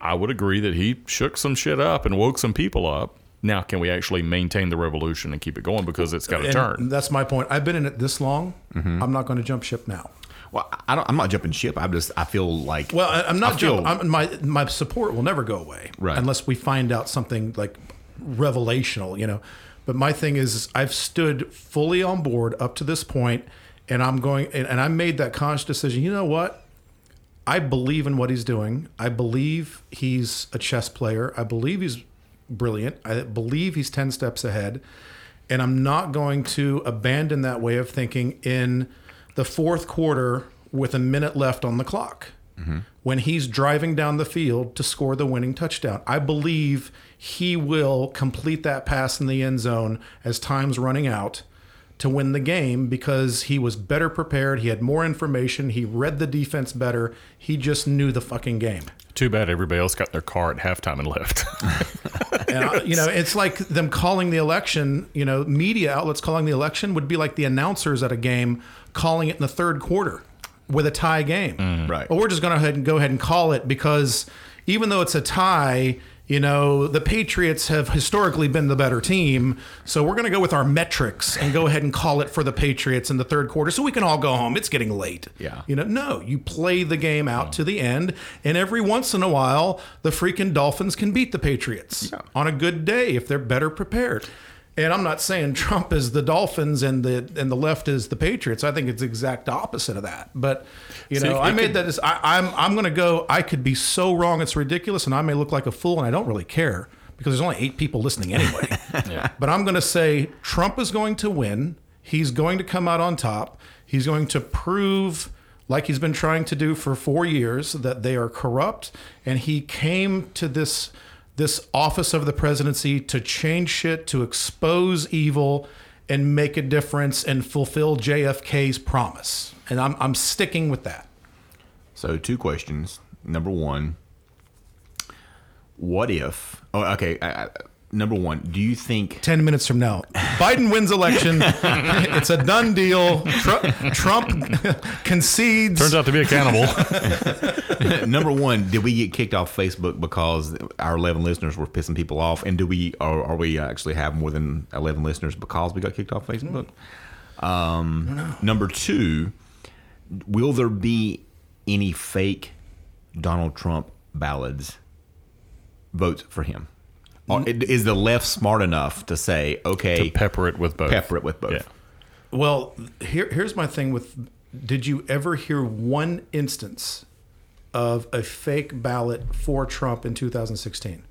I would agree that he shook some shit up and woke some people up. Now, can we actually maintain the revolution and keep it going because it's got to turn? That's my point. I've been in it this long. Mm-hmm. I'm not going to jump ship now. Well, I don't, I'm not jumping ship. I'm just, I feel like. Well, I, I'm not I feel- jump. I'm, my my support will never go away, Right. Unless we find out something like revelational, you know. But my thing is, I've stood fully on board up to this point, and I'm going, and, and I made that conscious decision. You know what? I believe in what he's doing. I believe he's a chess player. I believe he's brilliant. I believe he's 10 steps ahead. And I'm not going to abandon that way of thinking in the fourth quarter with a minute left on the clock mm-hmm. when he's driving down the field to score the winning touchdown. I believe he will complete that pass in the end zone as time's running out to win the game because he was better prepared. He had more information. He read the defense better. He just knew the fucking game. Too bad everybody else got their car at halftime and left. And I, you know, it's like them calling the election. You know, media outlets calling the election would be like the announcers at a game calling it in the third quarter with a tie game. Mm. Right. But we're just going to ahead and go ahead and call it because even though it's a tie, you know, the Patriots have historically been the better team. So we're going to go with our metrics and go ahead and call it for the Patriots in the third quarter so we can all go home. It's getting late. Yeah. You know, no, you play the game out to the end. And every once in a while, the freaking Dolphins can beat the Patriots on a good day if they're better prepared. And I'm not saying Trump is the Dolphins and the and the left is the Patriots. I think it's the exact opposite of that. But you See, know, it I made could- that. As, I, I'm I'm going to go. I could be so wrong. It's ridiculous, and I may look like a fool, and I don't really care because there's only eight people listening anyway. But I'm going to say Trump is going to win. He's going to come out on top. He's going to prove, like he's been trying to do for four years, that they are corrupt. And he came to this this office of the presidency to change shit, to expose evil, and make a difference and fulfill JFK's promise. And I'm I'm sticking with that. So two questions. Number one, what if? Oh, okay. I, I, number one, do you think? 10 minutes from now, Biden wins election. it's a done deal. Trump, Trump concedes. Turns out to be a cannibal. number one, did we get kicked off Facebook because our 11 listeners were pissing people off, and do we are, are we actually have more than 11 listeners because we got kicked off Facebook? Um, number two, will there be any fake Donald Trump ballads votes for him? Or Is the left smart enough to say, okay, to Pepper it with both. pepper it with both? Yeah. Well, here, here's my thing with did you ever hear one instance of a fake ballot for Trump in 2016?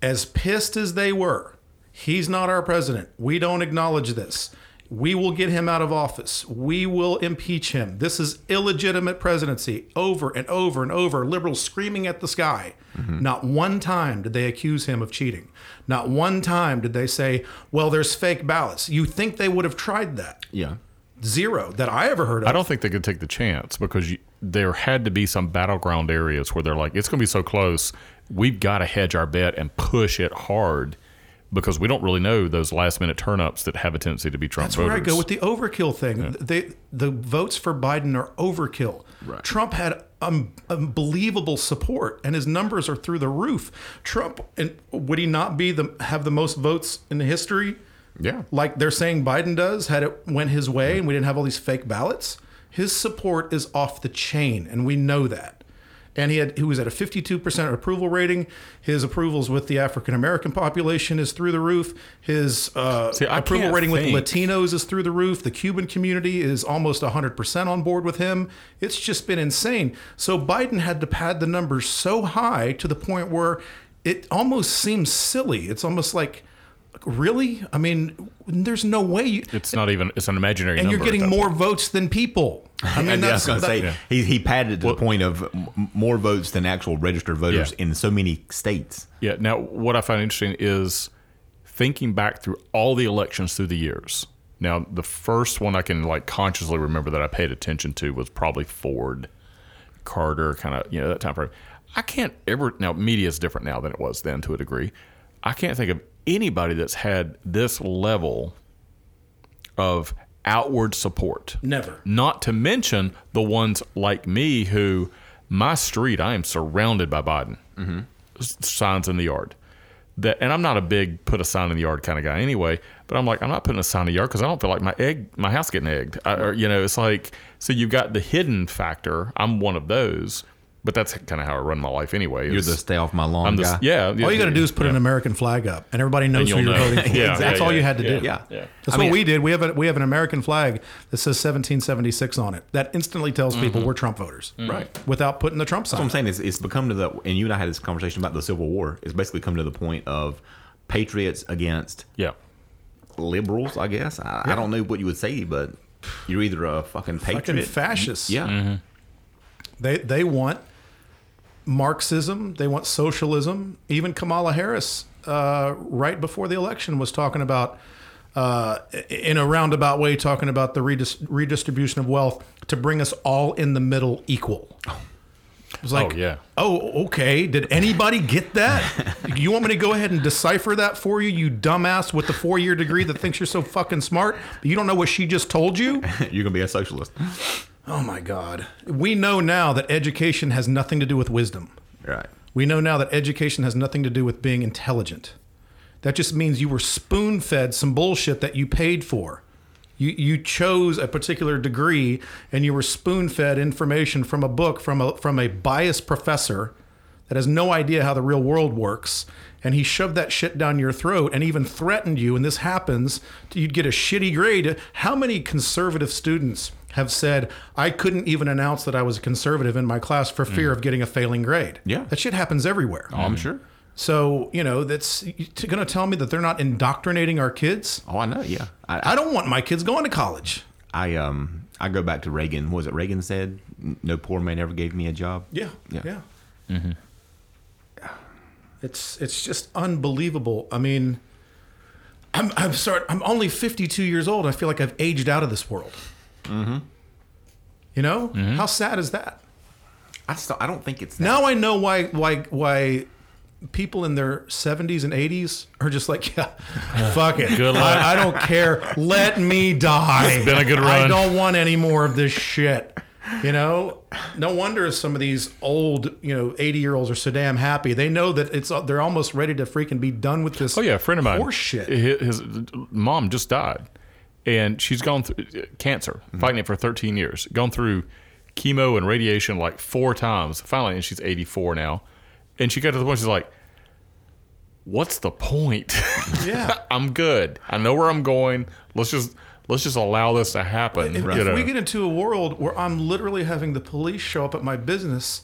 As pissed as they were, he's not our president. We don't acknowledge this. We will get him out of office. We will impeach him. This is illegitimate presidency. Over and over and over, liberals screaming at the sky. Mm-hmm. Not one time did they accuse him of cheating. Not one time did they say, well, there's fake ballots. You think they would have tried that? Yeah. Zero that I ever heard of. I don't think they could take the chance because you, there had to be some battleground areas where they're like, it's going to be so close. We've got to hedge our bet and push it hard because we don't really know those last minute turnups that have a tendency to be Trump That's voters. where I go with the overkill thing. They the votes for Biden are overkill. Right. Trump had um, unbelievable support, and his numbers are through the roof. Trump, and would he not be the have the most votes in history? Yeah. like they're saying Biden does. Had it went his way, and we didn't have all these fake ballots, his support is off the chain, and we know that. And he had he was at a 52% approval rating. His approvals with the African American population is through the roof. His uh, See, approval rating think- with Latinos is through the roof. The Cuban community is almost 100% on board with him. It's just been insane. So Biden had to pad the numbers so high to the point where it almost seems silly. It's almost like, really? I mean, there's no way you. It's not even, it's an imaginary And number. you're getting more point. votes than people. I mean, And yeah, I was that's going to that- say he he padded it to the point of m- more votes than actual registered voters Yeah. in so many states. Yeah. Now, what I find interesting is thinking back through all the elections through the years. Now, the first one I can like consciously remember that I paid attention to was probably Ford, Carter, kind of you know that time frame. I can't ever now media is different now than it was then to a degree. I can't think of anybody that's had this level of outward support. Never. Not to mention the ones like me who, my street, I am surrounded by Biden S- signs in the yard. That, and I'm not a big put a sign in the yard kind of guy anyway. But I'm like, I'm not putting a sign in the yard because I don't feel like my egg, my house getting egged. I, or, you know, it's like so you've got the hidden factor. I'm one of those, but that's kind of how I run my life anyway. You're the stay off my lawn I'm guy. yeah. All you got to do is put an American flag up, and everybody knows who you'll you're know. voting for. Yeah, That's yeah, all you had to yeah, do. yeah. yeah. That's I what mean- we did. We have a we have an American flag that says 1776 on it. That instantly tells Mm-hmm. people we're Trump voters, Right. Without putting the Trump sign. That's what I'm saying is it's become to the and you and I had this conversation about the Civil War. It's basically come to the point of patriots against Yeah. liberals. I guess I, I don't know what you would say, but you're either a fucking patriot, Fucking fascists. yeah, They they want Marxism. They want socialism. Even Kamala Harris, uh, right before the election, was talking about. Uh, in a roundabout way, talking about the redis- redistribution of wealth to bring us all in the middle equal. It was like, Oh, yeah. Oh, okay. Did anybody get that? you want me to go ahead and decipher that for you, you dumbass with the four year degree that thinks you're so fucking smart, but you don't know what she just told you? you're gonna be a socialist, Oh my God. We know now that education has nothing to do with wisdom. right? We know now that education has nothing to do with being intelligent. That just means you were spoon fed some bullshit that you paid for. You, you chose a particular degree and you were spoon fed information from a book from a, from a biased professor that has no idea how the real world works. And he shoved that shit down your throat and even threatened you. And this happens, you'd get a shitty grade. How many conservative students have said, I couldn't even announce that I was a conservative in my class for fear of getting a failing grade? Yeah. That shit happens everywhere. Oh, I'm sure. So, you know, that's going to tell me that they're not indoctrinating our kids? Oh, I know. Yeah, I, I don't want my kids going to college. I um I go back to Reagan. What was it Reagan said? No poor man ever gave me a job. Yeah. Yeah. Yeah. It's it's just unbelievable. I mean, I'm I'm sorry. I'm only 52 years old. I feel like I've aged out of this world. Mm-hmm. You know how sad is that? I still, I don't think it's that. Now I know why why why people in their 70s and 80s are just like, yeah, fuck it. Good luck. I, I don't care. Let me die. It's been a good run. I don't want any more of this shit. You know, no wonder some of these old, you know, 80 year olds are so damn happy. They know that it's they're almost ready to freaking be done with this. Oh yeah, a friend of mine. Horse shit. His mom just died, and she's gone through cancer, fighting it for 13 years. Gone through chemo and radiation like four times. Finally, and she's 84 now, and she got to the point she's like, "What's the point? Yeah. I'm good. I know where I'm going. Let's just let's just allow this to happen." If, if we get into a world where I'm literally having the police show up at my business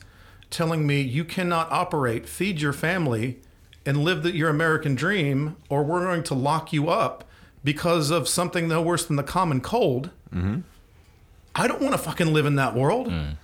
telling me you cannot operate, feed your family, and live the, your American dream, or we're going to lock you up because of something no worse than the common cold, I don't want to fucking live in that world. Mm.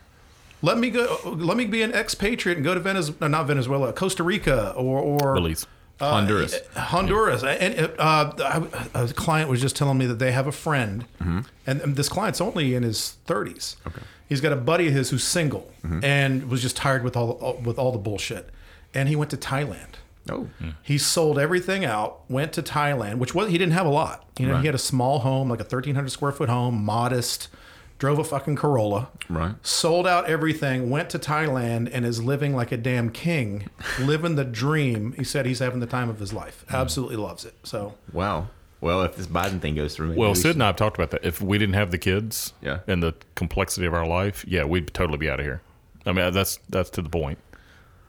Let me go. Let me be an expatriate and go to Venezuela, not Venezuela, Costa Rica, or or Belize. Uh, Honduras. Eh, Honduras. And uh, a client was just telling me that they have a friend, mm-hmm. and, and this client's only in his 30s. Okay. He's got a buddy of his who's single mm-hmm. and was just tired with all with all the bullshit, and he went to Thailand. Oh, mm. He sold everything out, went to Thailand, which was he didn't have a lot. You know, he had a small home, like a 1,300 square foot home, modest. Drove a fucking Corolla. Right. Sold out everything, went to Thailand, and is living like a damn king, living the dream. He said he's having the time of his life. Mm. Absolutely loves it. So wow. Well, if this Biden thing goes through, Well, we Sid should- and I have talked about that. If we didn't have the kids, Yeah. and the complexity of our life, yeah, we'd totally be out of here. I mean, that's that's to the point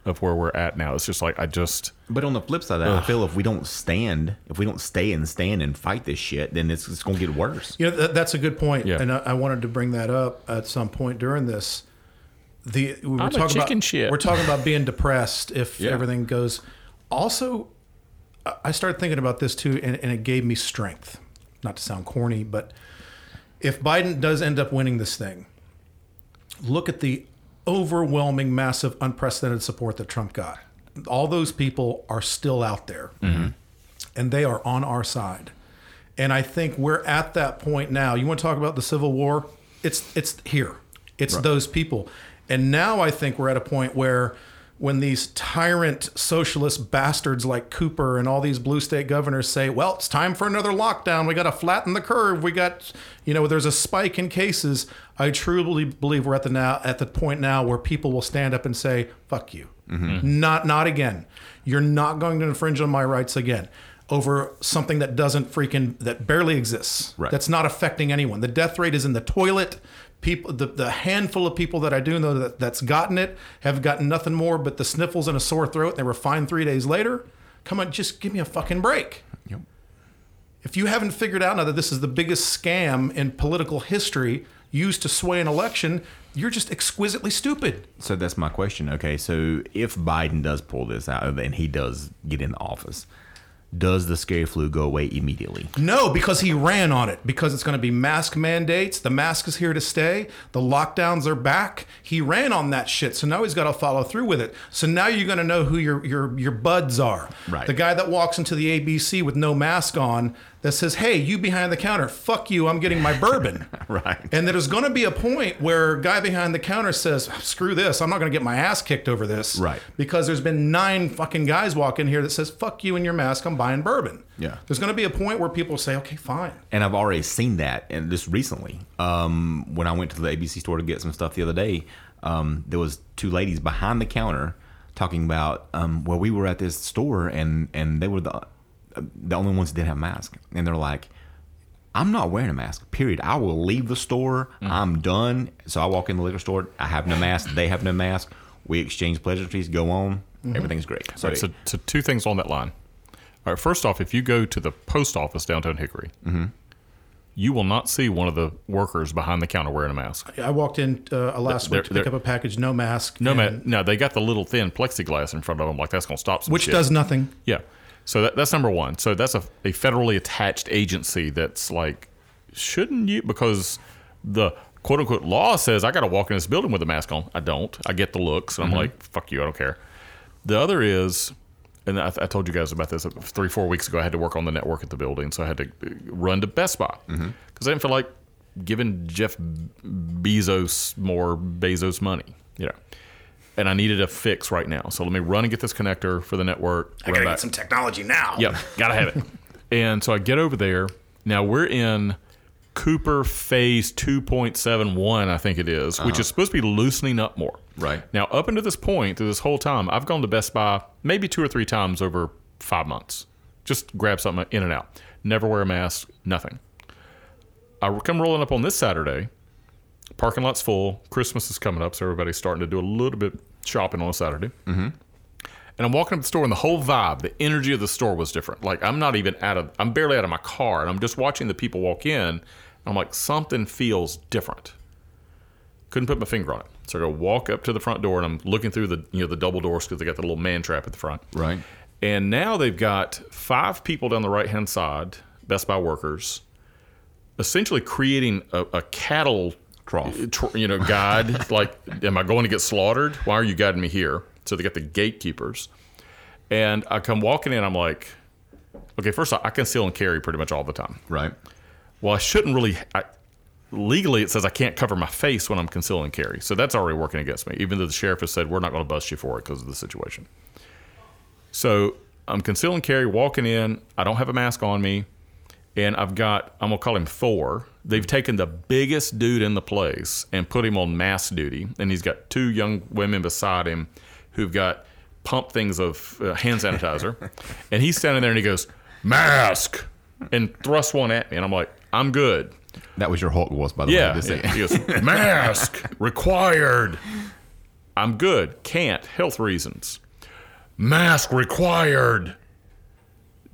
of where we're at now. It's just like I just But on the flip side of that, I feel if we don't stand, if we don't stay and stand and fight this shit, then it's, it's going to get worse. You know, that, that's a good point, Yeah. and I, I wanted to bring that up at some point during this. The we were I'm a talking chicken about shit. we're talking about being depressed if Yeah. everything goes. Also, I- I started thinking about this too, and, and it gave me strength. Not to sound corny, but if Biden does end up winning this thing, look at the overwhelming, massive, unprecedented support that Trump got. All those people are still out there, mm-hmm. and they are on our side. And I think we're at that point now. You want to talk about the Civil War? It's it's here. It's those people. And now I think we're at a point where when these tyrant socialist bastards like Cooper and all these blue state governors say, "Well, it's time for another lockdown. We got to flatten the curve. We got, you know, there's a spike in cases." I truly believe we're at the now at the point now where people will stand up and say, "Fuck you." Mm-hmm. Not not again. You're not going to infringe on my rights again over something that doesn't freaking that barely exists. Right. That's not affecting anyone. The death rate is in the toilet. People, the, the handful of people that I do know that that's gotten it have gotten nothing more but the sniffles and a sore throat. They were fine three days later. Come on, just give me a fucking break. Yep. If you haven't figured out now that this is the biggest scam in political history used to sway an election, you're just exquisitely stupid. So that's my question. Okay, so if Biden does pull this out and he does get in office, does the scary flu go away immediately? No, because he ran on it. Because it's going to be mask mandates. The mask is here to stay. The lockdowns are back. He ran on that shit. So now he's got to follow through with it. So now you're going to know who your your your buds are. Right. The guy that walks into the ABC with no mask on that says, "Hey, you behind the counter, fuck you. I'm getting my bourbon." Right. And there's going to be a point where guy behind the counter says, "Screw this. I'm not going to get my ass kicked over this." Right. Because there's been nine fucking guys walk in here that says, "Fuck you and your mask. I'm buying bourbon." Yeah. There's going to be a point where people say, "Okay, fine." And I've already seen that, and just recently, um, when I went to the ABC store to get some stuff the other day, um, there was two ladies behind the counter talking about, um, well, we were at this store, and and they were the the only ones that didn't have masks, and they're like, I'm not wearing a mask. Period. I will leave the store. I'm done. So I walk in the liquor store. I have no mask. They have no mask. We exchange pleasantries. Go on. Everything's great. So, so, so two things on that line. All right, first off, if you go to the post office downtown Hickory, Mm-hmm. you will not see one of the workers behind the counter wearing a mask. I walked in uh, last They're- week to pick up a package, no mask. No, and- man, no, they got the little thin plexiglass in front of them, like that's going to stop some Which shit. does nothing. Yeah. So that, that's number one. So that's a, a federally attached agency that's like, shouldn't you? Because the quote unquote law says I got to walk in this building with a mask on. I don't. I get the looks. And I'm mm-hmm. like, fuck you. I don't care. The other is, and I, I told you guys about this three, four weeks ago. I had to work on the network at the building. So I had to run to Best Buy mm-hmm. because I didn't feel like giving Jeff Bezos more Bezos money, you know. And I needed a fix right now. So let me run and get this connector for the network. I gotta back. get some technology now. Yep, gotta have it. and so I get over there. Now we're in Cooper Phase 2.71, I think it is, which uh-huh. is supposed to be loosening up more. Right. Now, up until this point, through this whole time, I've gone to Best Buy maybe two or three times over five months. Just grab something in and out. Never wear a mask, nothing. I come rolling up on this Saturday. Parking lot's full. Christmas is coming up, so everybody's starting to do a little bit shopping on a Saturday. Mm-hmm. And I'm walking up the store, and the whole vibe, the energy of the store was different. Like I'm not even out of, I'm barely out of my car, and I'm just watching the people walk in. And I'm like, something feels different. Couldn't put my finger on it. So I go walk up to the front door, and I'm looking through the, you know, the double doors because they got the little man trap at the front. Right. And now they've got five people down the right hand side, Best Buy workers, essentially creating a, a cattle Trough. tr- you know, guide. like, am I going to get slaughtered? Why are you guiding me here? So they got the gatekeepers, and I come walking in. I'm like, okay, first off, I conceal and carry pretty much all the time. Right. Well, I shouldn't really. I, legally, it says I can't cover my face when I'm concealing carry, so that's already working against me. Even though the sheriff has said we're not going to bust you for it because of the situation. So I'm concealing carry, walking in. I don't have a mask on me, and I've got I'm gonna call him Thor. They've taken the biggest dude in the place and put him on mask duty, and he's got two young women beside him who've got pump things of uh, hand sanitizer, and he's standing there and he goes mask and thrusts one at me, and I'm like I'm good. That was your Hulk voice, by the Yeah. way. Yeah. He goes, mask required. I'm good. Can't. Health reasons. Mask required.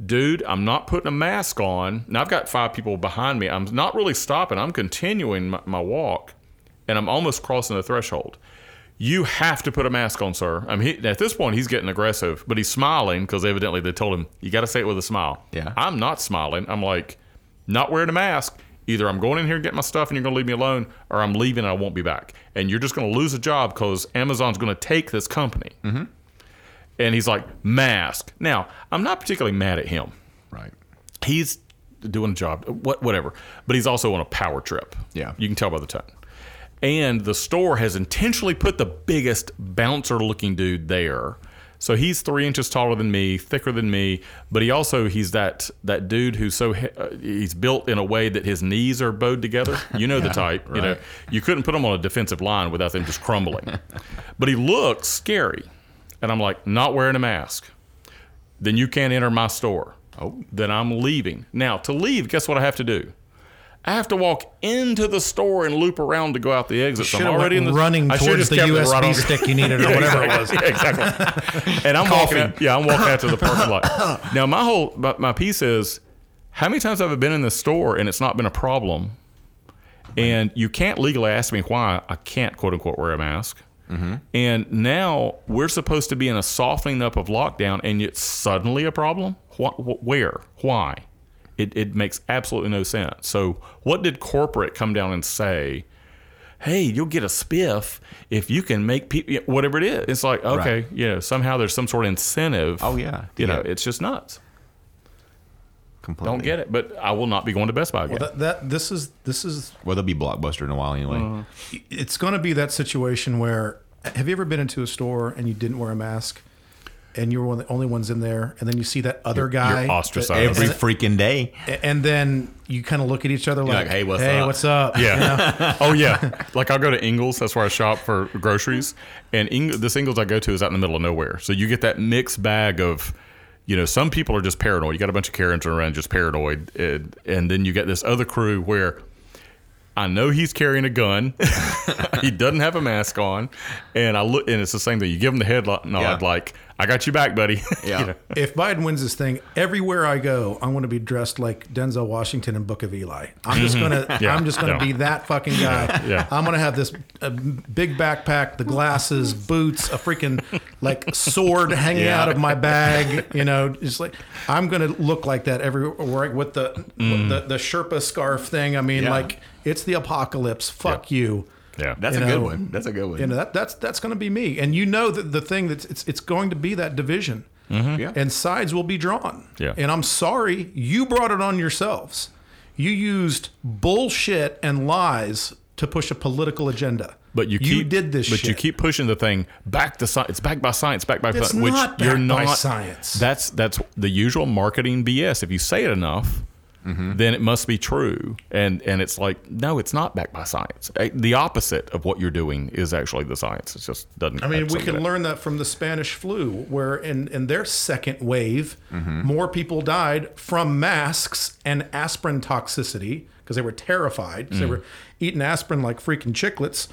Dude, I'm not putting a mask on. Now I've got five people behind me. I'm not really stopping. I'm continuing my, my walk, and I'm almost crossing the threshold. You have to put a mask on, sir. I mean, he, at this point, he's getting aggressive, but he's smiling because evidently they told him you got to say it with a smile. Yeah. I'm not smiling. I'm like, not wearing a mask. Either I'm going in here and get my stuff and you're going to leave me alone, or I'm leaving and I won't be back. And you're just going to lose a job because Amazon's going to take this company. Mm-hmm. And he's like, mask. Now, I'm not particularly mad at him. Right. He's doing a job, what, whatever. But he's also on a power trip. Yeah. You can tell by the tone. And the store has intentionally put the biggest bouncer looking dude there. So he's three inches taller than me, thicker than me, but he also he's that that dude who's so uh, he's built in a way that his knees are bowed together. You know the type. You know you couldn't put him on a defensive line without them just crumbling. but he looks scary, and I'm like, not wearing a mask. Then you can't enter my store. Oh. Then I'm leaving. Now to leave, guess what I have to do? I have to walk into the store and loop around to go out the exit. So I'm already in the running I towards the USB right stick you needed or whatever it was. Yeah, exactly. And I'm walking out, yeah, I'm walking out to the parking lot. Now my whole my, my piece is how many times have I been in the store and it's not been a problem? And you can't legally ask me why I can't quote unquote wear a mask. Mm-hmm. And now we're supposed to be in a softening up of lockdown, and it's suddenly a problem. Wh- wh- where? Why? It, it makes absolutely no sense. So, what did corporate come down and say? Hey, you'll get a spiff if you can make people whatever it is. It's like okay, Right. you know, somehow there's some sort of incentive. Oh, yeah. you know, it's just nuts. Completely. Don't get it, but I will not be going to Best Buy again. That, that this is this is Well, there'll be Blockbuster in a while anyway. Mm-hmm. it's going to be that situation where have you ever been into a store and you didn't wear a mask and you were one of the only ones in there and then you see that other guy you're ostracized. that- Every freaking day. and then you kind of look at each other like, like, "Hey, what's hey up?" what's up Yeah. oh yeah. Like I'll go to Ingles. That's where I shop for groceries. And Ing- this Ingles I go to is out in the middle of nowhere. So you get that mixed bag of, you know, some people are just paranoid. You got a bunch of Karens around just paranoid, and, and then you get this other crew where. I know he's carrying a gun. he doesn't have a mask on, and I look, and it's the same thing. You give him the head nod, Yeah. like "I got you back, buddy." Yeah. You know? if Biden wins this thing, everywhere I go, I'm going to be dressed like Denzel Washington in Book of Eli. I'm just gonna, Mm-hmm. Yeah. I'm just gonna Yeah. be that fucking guy. Yeah. I'm gonna have this uh, big backpack, the glasses, boots, a freaking like sword hanging Yeah. out of my bag. You know, just like I'm gonna look like that everywhere with the Mm. the, the Sherpa scarf thing. I mean, Yeah. like it's the apocalypse. Fuck you. Yeah. That's You a know, good one. That's a good one. You know that that's that's going to be me, and you know that the thing that's it's it's going to be that division, mm-hmm. Yeah. and sides will be drawn. Yeah. And I'm sorry you brought it on yourselves. You used bullshit and lies to push a political agenda. But you You keep did this But you keep pushing the thing back to science. It's backed by science. Backed by It's science. Which not you're backed by not. science. That's that's the usual marketing BS. If you say it enough, Mm-hmm. then it must be true. And and it's like no, it's not backed by science. The opposite of what you're doing is actually the science. It just doesn't. I mean, we can learn that from the Spanish flu, where in, in their second wave, Mm-hmm. more people died from masks and aspirin toxicity because they were terrified. 'cause They Mm. were eating aspirin like freaking chiclets,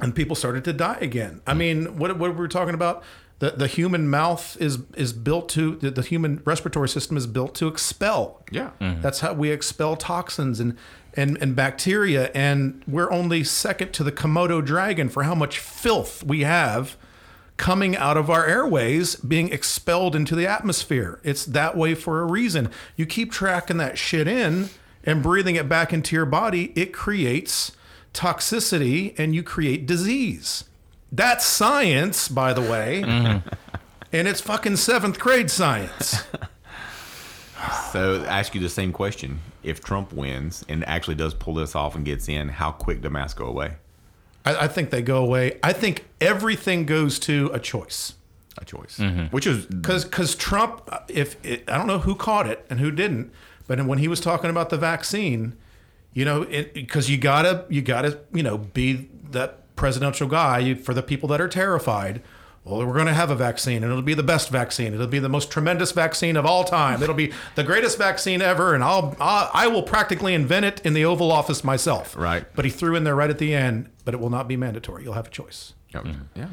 and people started to die again. I mean, what, what were we talking about? The, the human mouth is is built to the, the human respiratory system is built to expel. Yeah. Mm-hmm. That's how we expel toxins and, and, and bacteria. And we're only second to the Komodo dragon for how much filth we have coming out of our airways being expelled into the atmosphere. It's that way for a reason. You keep tracking that shit in and breathing it back into your body, it creates toxicity and you create disease. That's science, by the way. And it's fucking seventh grade science. So ask you the same question: If Trump wins and actually does pull this off and gets in, how quick do masks go away? I, I think they go away. I think everything goes to a choice. A choice, Mm-hmm. which is Because because Trump, if it, I don't know who caught it and who didn't, but when he was talking about the vaccine, you know, because you gotta you gotta you know be that presidential guy for the people that are terrified. Well, we're going to have a vaccine, and it'll be the best vaccine. It'll be the most tremendous vaccine of all time. It'll be the greatest vaccine ever, and I'll, I'll I will practically invent it in the Oval Office myself. Right. But he threw in there right at the end. But it will not be mandatory. You'll have a choice mm-hmm. yeah.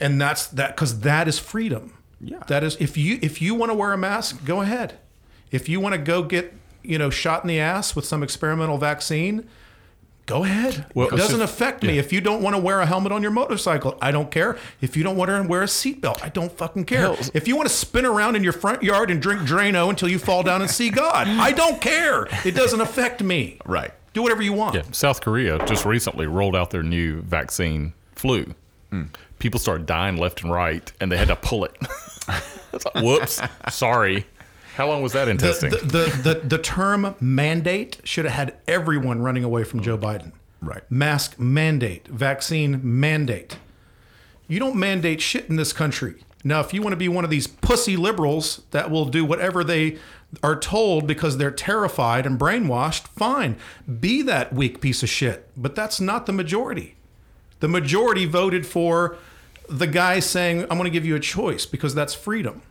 and that's that because that is freedom Yeah. that is if you if you want to wear a mask go ahead if you want to go get you know shot in the ass with some experimental vaccine go ahead. Well, it doesn't so- affect me. if you don't want to wear a helmet on your motorcycle i don't care. If you don't want to wear a seatbelt i don't fucking care. Hell- if you want to spin around in your front yard and drink drano until you fall down and see god i don't care. It doesn't affect me. Right. do whatever you want. Yeah, South Korea just recently rolled out their new vaccine, flu. Hmm. People started dying left and right, and they had to pull it. It's like, Whoops, sorry. How long was that in testing? the, the, the, the term mandate should have had everyone running away from Joe Biden. Right. Mask mandate, vaccine mandate. You don't mandate shit in this country. Now, if you want to be one of these pussy liberals that will do whatever they are told because they're terrified and brainwashed, fine. Be that weak piece of shit. But that's not the majority. The majority voted for the guy saying, I'm going to give you a choice because that's freedom.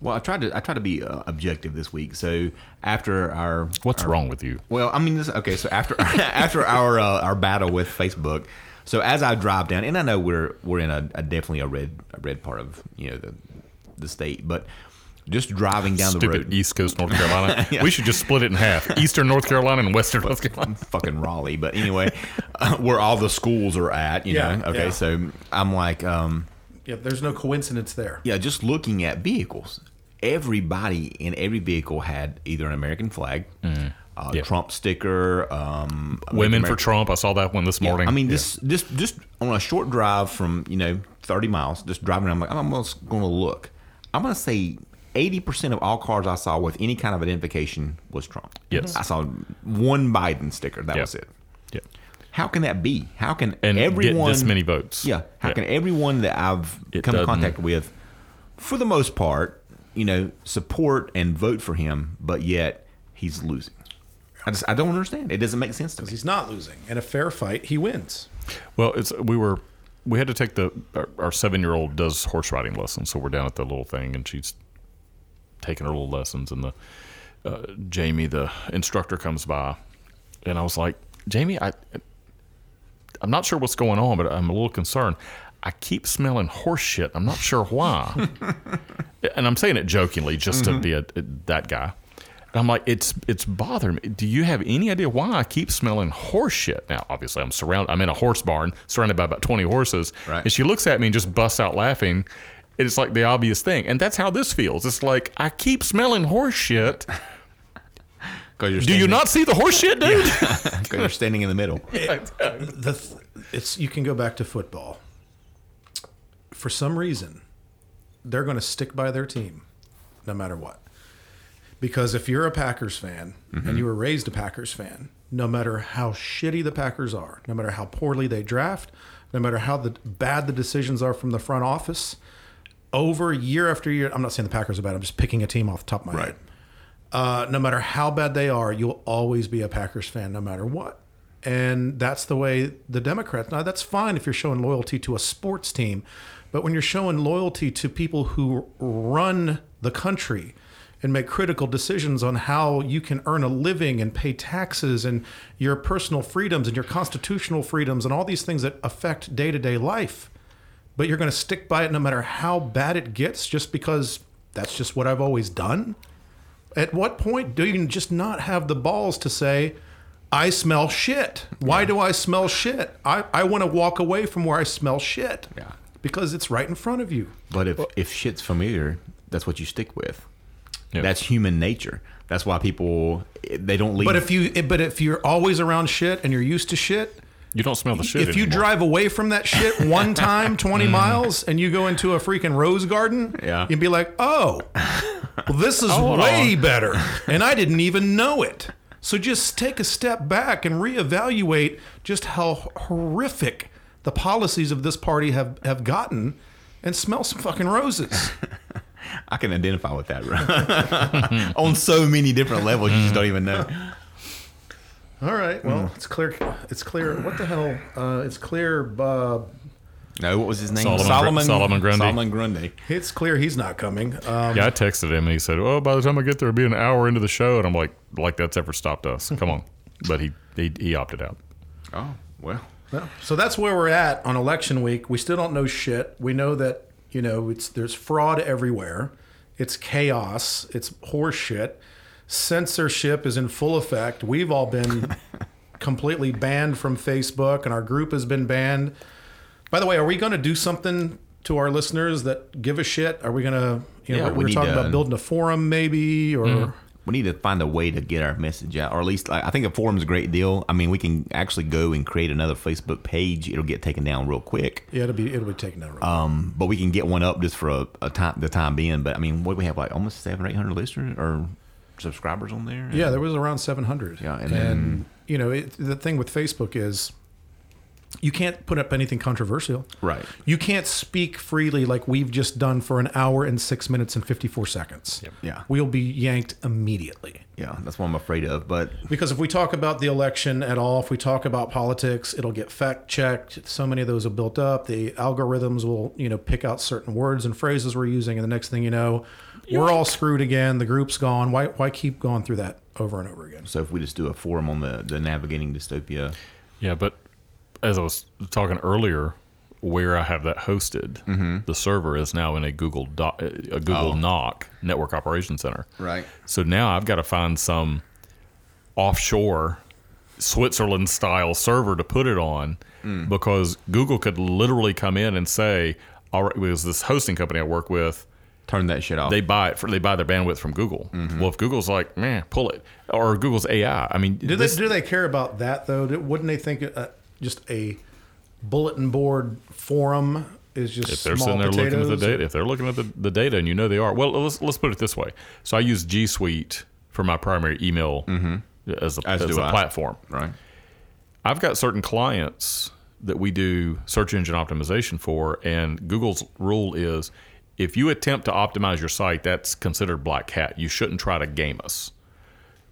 Well, I tried to I tried to be uh, objective this week. So after our What's our- wrong with you? Well, I mean, this, okay. So after after our uh, our battle with Facebook, so as I drive down, and I know we're we're in a, a definitely a red a red part of you know the the state, but just driving down the Stupid road, East Coast North Carolina. We should just split it in half: Eastern North Carolina and Western North Carolina. fucking Raleigh. But anyway, uh, where all the schools are at, you Yeah, know. Okay, yeah. so I'm like, um, Yeah, there's no coincidence there. yeah, just looking at vehicles. Everybody in every vehicle had either an American flag, a Mm. Yeah. Trump sticker, um, Women American- for Trump. I saw that one this Yeah, morning. I mean, this just just on a short drive from you know 30 miles, just driving around. I'm like, I'm almost going to look. I'm going to say 80 percent of all cars I saw with any kind of identification was Trump. Yes. I saw one Biden sticker. That Yeah. was it. yeah. How can that be? How can and everyone get this many votes. Yeah. How can everyone that I've It come in contact with, for the most part, you know, support and vote for him, but yet he's losing? I just I don't understand. It doesn't make sense to me. He's not losing. In a fair fight, he wins. Well, it's we were we had to take the our, our seven year old does horse riding lessons, so we're down at the little thing, and she's taking her little lessons, and the uh, Jamie, the instructor, comes by, and I was like, Jamie, I I'm not sure what's going on, but I'm a little concerned. I keep smelling horse shit. I'm not sure why, and I'm saying it jokingly, just to be a, mm-hmm. that guy. And I'm like, it's it's bothering me. Do you have any idea why I keep smelling horse shit? Now, obviously, I'm surrounded. I'm in a horse barn, surrounded by about 20 horses. Right. And she looks at me and just busts out laughing. It's like the obvious thing, and that's how this feels. It's like I keep smelling horse shit. 'Cause you're Do you not see the horse shit, dude? 'cause you're standing in the middle. the th- it's you can go back to football. For some reason, they're going to stick by their team, no matter what. Because if you're a Packers fan and mm-hmm. you were raised a Packers fan, no matter how shitty the Packers are, no matter how poorly they draft, no matter how the bad the decisions are from the front office, over year after year. I'm not saying the Packers are bad. I'm just picking a team off the top of my Right. head. Uh, no matter how bad they are, you'll always be a Packers fan, no matter what. And that's the way the Democrats. Now, that's fine if you're showing loyalty to a sports team, but when you're showing loyalty to people who run the country and make critical decisions on how you can earn a living and pay taxes and your personal freedoms and your constitutional freedoms and all these things that affect day to day life, but you're going to stick by it no matter how bad it gets just because that's just what I've always done? At what point do you just not have the balls to say, I smell shit? Why do I smell shit? I, I want to walk away from where I smell shit. Yeah. Because it's right in front of you. But if if shit's familiar, that's what you stick with. Yeah. That's human nature. That's why people they don't leave. But if you but if you're always around shit and you're used to shit, You don't smell the shit. if you drive away from that shit one time, 20 mm. miles, and you go into a freaking rose garden, Yeah. you'd be like, oh, well, this is Hold way on. better. And I didn't even know it. So just take a step back and reevaluate just how horrific the policies of this party have, have gotten and smell some fucking roses. I can identify with that on so many different levels. You just don't even know. All right. Well, it's clear. It's clear. What the hell? Uh, it's clear. Bob. No, what was his name? Solomon Gr- Solomon Grundy. Solomon Grundy. it's clear he's not coming. Um, yeah, I texted him and he said, "Oh, by the time I get there, it'll be an hour into the show." And I'm like, "Like that's ever stopped us? Come on!" But he he, he opted out. Oh well. Yeah. So that's where we're at on election week. We still don't know shit. We know that you know it's there's fraud everywhere. It's chaos. It's horseshit. Censorship is in full effect. We've all been completely banned from Facebook, and our group has been banned. By the way, are we going to do something to our listeners that give a shit? Are we going to? You know, Yeah, we were talking to- about building a forum, maybe, or. We need to find a way to get our message out, or at least like, I think a forum's a great deal. I mean, we can actually go and create another Facebook page. It'll get taken down real quick. Yeah, it'll be it'll be taken down. Um, but we can get one up just for a, a time, the time being. But I mean, what do we have like almost seven, or eight hundred listeners or subscribers on there? Yeah, there was around 700. Yeah, and and, then- you know, it, the thing with Facebook is you can't put up anything controversial. Right. You can't speak freely like we've just done for an hour and six minutes and 54 seconds. Yeah. We'll be yanked immediately. Yeah, that's what I'm afraid of. But Because if we talk about the election at all, if we talk about politics, it'll get fact checked. So many of those are built up. The algorithms will, you know, pick out certain words and phrases we're using, and the next thing you know, we're all screwed again. The group's gone. Why why keep going through that over and over again? so if we just do a forum on the the navigating dystopia, Yeah, but as I was talking earlier, where I have that hosted, mm-hmm. the server is now in a Google doc, a Google Oh. NOC Network Operations Center. Right. So now I've got to find some offshore Switzerland style server to put it on mm. because Google could literally come in and say, "All right, because this hosting company I work with." Turn that shit off. They buy it for they buy their bandwidth from Google. Well, if Google's like, man, pull it, or Google's AI. I mean, Do this- they do they care about that though? Wouldn't they think uh, just a bulletin board forum is just if they're sitting there potatoes? looking at the data, if they're looking at the, the data, and you know they are, well, let's let's put it this way. So I use G Suite for my primary email as a As as, do a I. platform. right. I've got certain clients that we do search engine optimization for, and Google's rule is if you attempt to optimize your site, that's considered black hat. You shouldn't try to game us.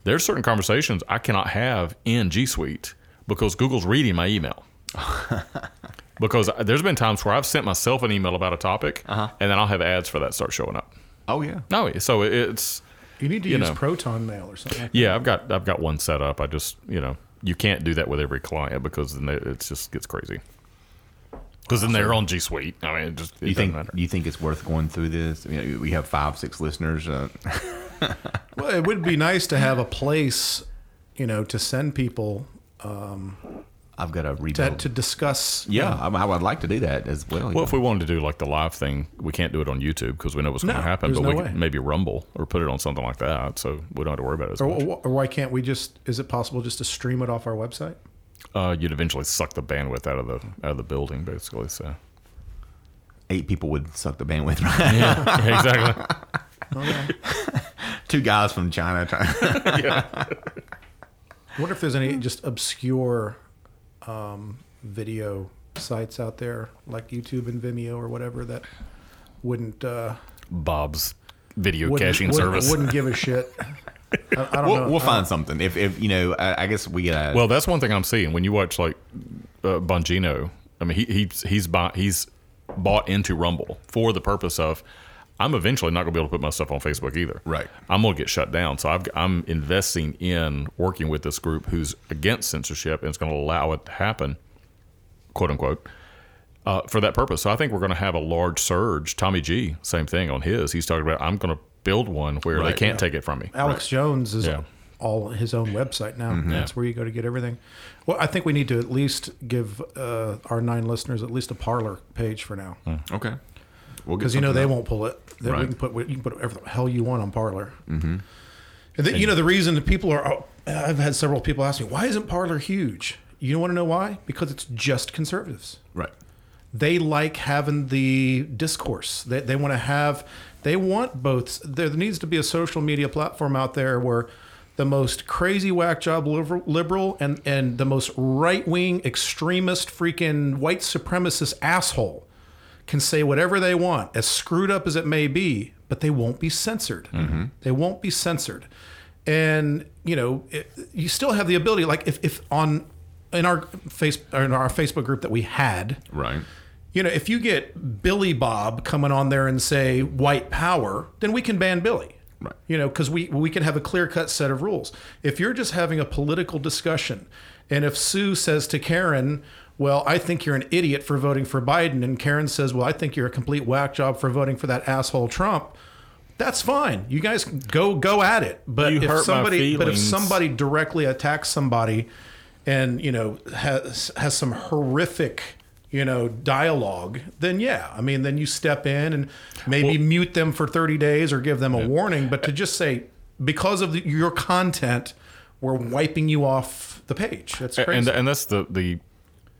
There's certain conversations I cannot have in G Suite because Google's reading my email. because there's been times where I've sent myself an email about a topic, uh-huh. and then I'll have ads for that start showing up. Oh yeah. Oh, no, so it's You need to you use know. Proton Mail or something. Like yeah, I've got I've got one set up. I just you know you can't do that with every client because then it just gets crazy. Because then they're on G Suite. I mean, it just it You think matter. you think it's worth going through this? I mean, we have five, six listeners. Uh. Well, it would be nice to have a place, you know, to send people I've got to to, rebuild. to discuss. yeah, I, I would like to do that as well. Well, if we wanted to do like the live thing, we can't do it on YouTube because we know what's going to happen. But no we way. could maybe Rumble or put it on something like that, so we don't have to worry about it as Or, much. or, or why can't we just? Is it possible just to stream it off our website? Uh, you'd eventually suck the bandwidth out of the out of the building, basically. So Eight people would suck the bandwidth, right? yeah, exactly. Two guys from China trying. I wonder if there's any just obscure um, video sites out there like YouTube and Vimeo or whatever that wouldn't uh, Bob's video wouldn't, caching wouldn't, service. wouldn't give a shit. I, I don't We'll, know. we'll find something. If, if you know, I, I guess we got. Well, that's one thing I'm seeing when you watch like uh, Bongino. I mean, he, he's he's bought he's bought into Rumble for the purpose of I'm eventually not going to be able to put my stuff on Facebook either. Right. I'm going to get shut down. So I've, I'm investing in working with this group who's against censorship and it's going to allow it to happen, quote unquote. Uh, for that purpose, so I think we're going to have a large surge. Tommy G, same thing on his. He's talking about I'm going to build one where they can't take it from me. Alex Jones is Yeah. Mm-hmm. all his own website now. That's where you go to get everything. Well, I think we need to at least give uh, our nine listeners at least a Parler page for now, okay. We'll because you know they up. won't pull it. That Right. We can put you can put whatever the hell you want on Parler. Mm-hmm. And then, you know the reason that people are. oh, I've had several people ask me why isn't Parler huge. You don't want to know why? Because it's just conservatives Right. they like having the discourse. They, they want to have, they want both. There needs to be a social media platform out there where the most crazy whack job liberal, and, and the most right wing extremist freaking white supremacist asshole can say whatever they want, as screwed up as it may be, but they won't be censored. Mm-hmm. They won't be censored. And you know, it, you still have the ability. Like if, if on in our face or in our Facebook group that we had, Right. You know, if you get Billy Bob coming on there and say white power, then we can ban Billy. Right. You know, because we we can have a clear cut set of rules. If you're just having a political discussion, and if Sue says to Karen, "Well, I think you're an idiot for voting for Biden," and Karen says, "Well, I think you're a complete whack job for voting for that asshole Trump," that's fine. You guys go go at it. But You if somebody but if somebody directly attacks somebody and you know has has some horrific you know dialogue then yeah i mean then you step in and maybe mute them for 30 days or give them a warning but to just say because of the, your content we're wiping you off the page. That's crazy and and that's the the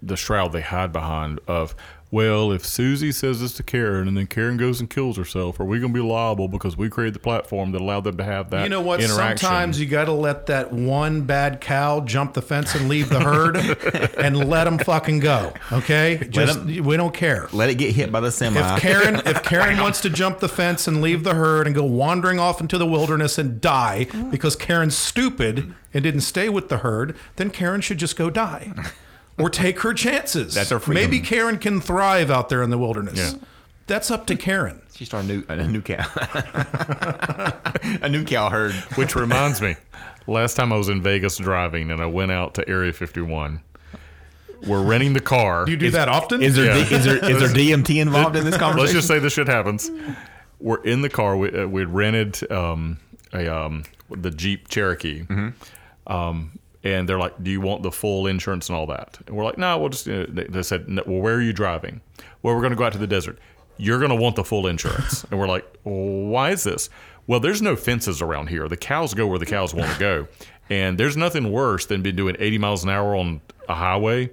the shroud they hide behind of well if susie says this to karen and then karen goes and kills herself are we going to be liable because we created the platform that allowed them to have that you know what? interaction? Sometimes you got to let that one bad cow jump the fence and leave the herd and let them fucking go okay? Just 'em- we don't care. Let it get hit by the semi. If Karen, if Karen wants to jump the fence and leave the herd and go wandering off into the wilderness and die because Karen's stupid and didn't stay with the herd, then Karen should just go die or take her chances. That's her freedom. Maybe Karen can thrive out there in the wilderness. Yeah. That's up to Karen. she started a new a new cow. a new cow herd. which reminds me last time i was in vegas driving and i went out to area 51 we're renting the car Do you do that often? Is there Yeah. is there is there DMT involved in this conversation? Let's just say this shit happens. We're in the car. We uh, we'd rented um, a um, the Jeep Cherokee, um, and they're like, "Do you want the full insurance and all that?" And we're like, "No, we'll just." Uh, they, they said, no, "Well, where are you driving?" Well, we're going to go out to the desert. You're going to want the full insurance, and we're like, "Why is this?" Well, there's no fences around here. The cows go where the cows want to go, and there's nothing worse than being doing 80 miles an hour on a highway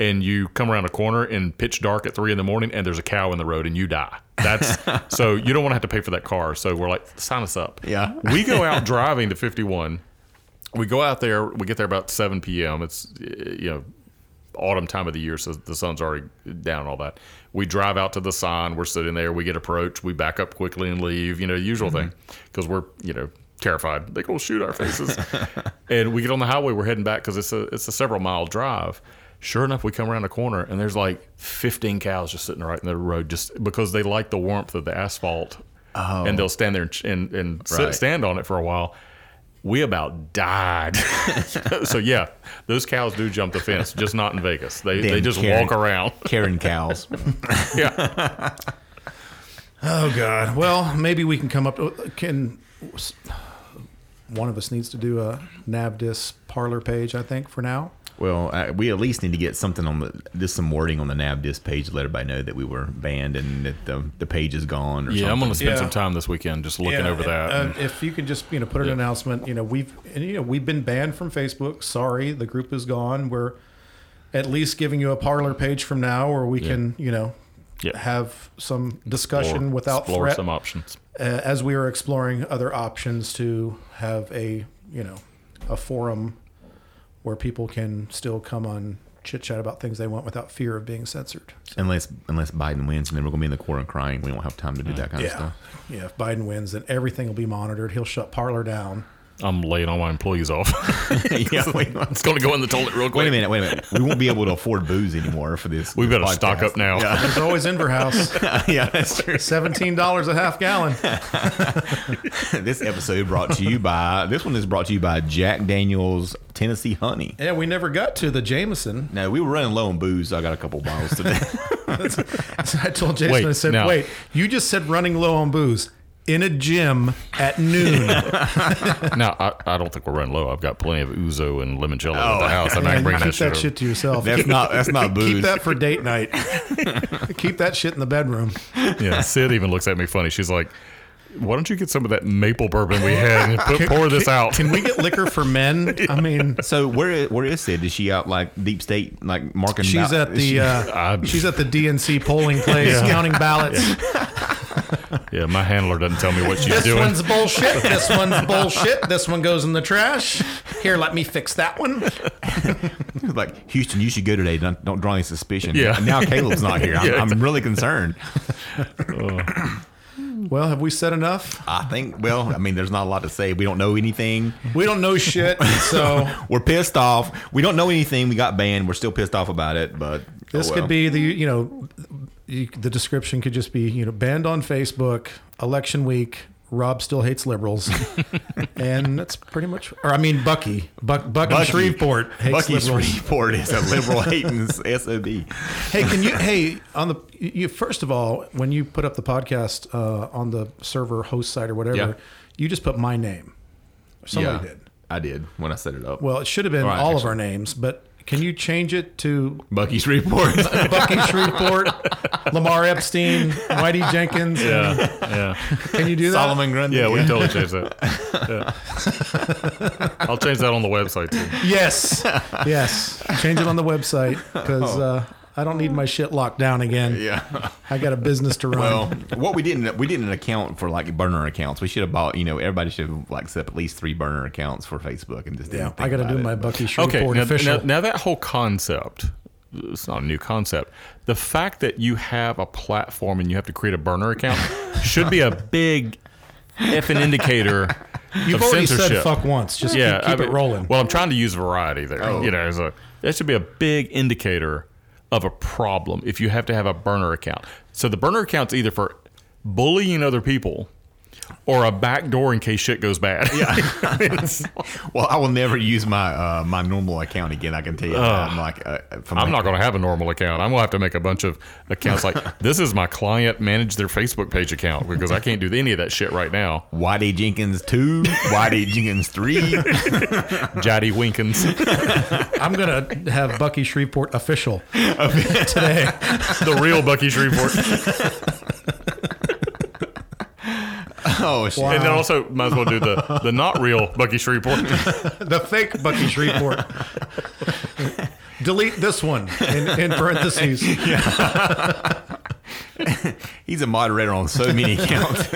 and you come around a corner in pitch dark at three in the morning and there's a cow in the road and you die. That's so you don't want to have to pay for that car. So we're like, sign us up. Yeah. We go out driving to 51. We go out there. We get there about 7 p.m. It's you know autumn time of the year, so the sun's already down. and All that. We drive out to the sign. We're sitting there. We get approached. We back up quickly and leave. You know, the usual mm-hmm. thing because we're you know terrified. They gonna shoot our faces. and we get on the highway. We're heading back because it's a it's a several mile drive. Sure enough, we come around a corner and there's like 15 cows just sitting right in the road, just because they like the warmth of the asphalt, oh. and they'll stand there and and, and sit, Right. stand on it for a while. We about died. so yeah, those cows do jump the fence, just not in Vegas. They they just Karen. walk around. Karen cows. yeah, Oh God. Well, maybe we can come up. Can one of us needs to do a Navdis Parler page? I think for now. Well, uh, we at least need to get something on the just some wording on the NavDis page to let everybody know that we were banned and that the, the page is gone. Or yeah. I'm gonna spend Yeah. some time this weekend just looking Yeah, over that. and, and- uh, if you could just you know put an announcement, you know we've and, you know we've been banned from Facebook. Sorry, the group is gone. We're at least giving you a Parler page from now, where we can you know Yeah. have some discussion or without explore threat, some options. uh, as we are exploring other options to have a you know a forum where people can still come on chit chat about things they want without fear of being censored. So, Unless unless Biden wins, and then we're gonna be in the corner crying. We don't have time to do uh, that kind of stuff. yeah. If Biden wins, then everything will be monitored. He'll shut Parler down. I'm laying all my employees off. yeah, wait, it's going to go in the toilet real quick. wait a minute, wait a minute. We won't be able to afford booze anymore for this. We this better stock up now. Yeah, There's always Inverhouse, yeah, that's true. seventeen dollars a half gallon. this episode brought to you by this one is brought to you by Jack Daniel's Tennessee Honey. Yeah, we never got to the Jameson. No, we were running low on booze. So I got a couple bottles today. So I told Jason, Wait, I said, now- "Wait, you just said running low on booze in a gym at noon." Now, I, I don't think we're running low. I've got plenty of ouzo and limoncello at Oh. the house. I'm not Man, bring that shit. that shit to yourself. that's not that's not booze. Keep that for date night. Keep that shit in the bedroom. Yeah, Sid even looks at me funny. She's like, "Why don't you get some of that maple bourbon we had and put, pour this out?" Can we get liquor for men? I mean, So where is, where is Sid? Is she out like deep state, like marking? she's bal- at the she- uh, she's at the DNC polling place counting ballots. Yeah, my handler doesn't tell me what she's This doing. This one's bullshit. This one's bullshit. This one goes in the trash. Here, let me fix that one. like Houston. You should go today. Don't, don't draw any suspicion. Yeah. And now Caleb's not here. I'm, Yeah, I'm really concerned. Oh. Well, have we said enough? I think. Well, I mean, there's not a lot to say. We don't know anything. We don't know shit. So We're pissed off. We don't know anything. We got banned. We're still pissed off about it. But oh this oh could be the you know you, the description could just be you know banned on Facebook election week. Rob still hates liberals, and that's pretty much. Or I mean, Bucky, Buck, Buck Bucky. Shreveport hates Bucky liberals. Shreveport is a liberal hating sob. hey, can you? Hey, on the you first of all, when you put up the podcast uh, on the server host site or whatever, Yeah. you just put my name. Somebody yeah, did. I did when I set it up. Well, it should have been All right, all of our names, but can you change it to Bucky Shreveport. Bucky Shreveport, Lamar Epstein, Whitey Jenkins? yeah, yeah, Can you do that? Solomon Grundy. yeah. We can totally change that. Yeah. I'll change that on the website too. Yes, yes. Change it on the website because uh, I don't need my shit locked down again. Yeah. I got a business to run. Well, what we didn't we didn't account for like burner accounts. We should have bought. You know, everybody should have like set up at least three burner accounts for Facebook and just yeah, I got to do it, my Bucky Shreveport Okay, now, official. now, now that whole concept, it's not a new concept. The fact that you have a platform and you have to create a burner account should be a big effing indicator You've of already censorship. said fuck once. Just yeah, keep, keep I it rolling. Well, I'm trying to use variety there. Oh. You know, as a that should be a big indicator of a problem if you have to have a burner account. So the burner account's either for bullying other people or a back door in case shit goes bad. Yeah. Well, I will never use my uh, my normal account again. I can tell you. that. I'm like, uh, from I'm not going to have a normal account. I'm going to have to make a bunch of accounts like this is my client manage their Facebook page account because I can't do any of that shit right now. Whitey Jenkins two, Whitey Jenkins three. Jaddy Winkins. I'm gonna have Bucky Shreveport official today. the real Bucky Shreveport. Oh shit! And then also might as well do the, the not real Bucky Shreveport. the fake Bucky Shreveport. Delete this one in, in parentheses. He's a moderator on so many accounts.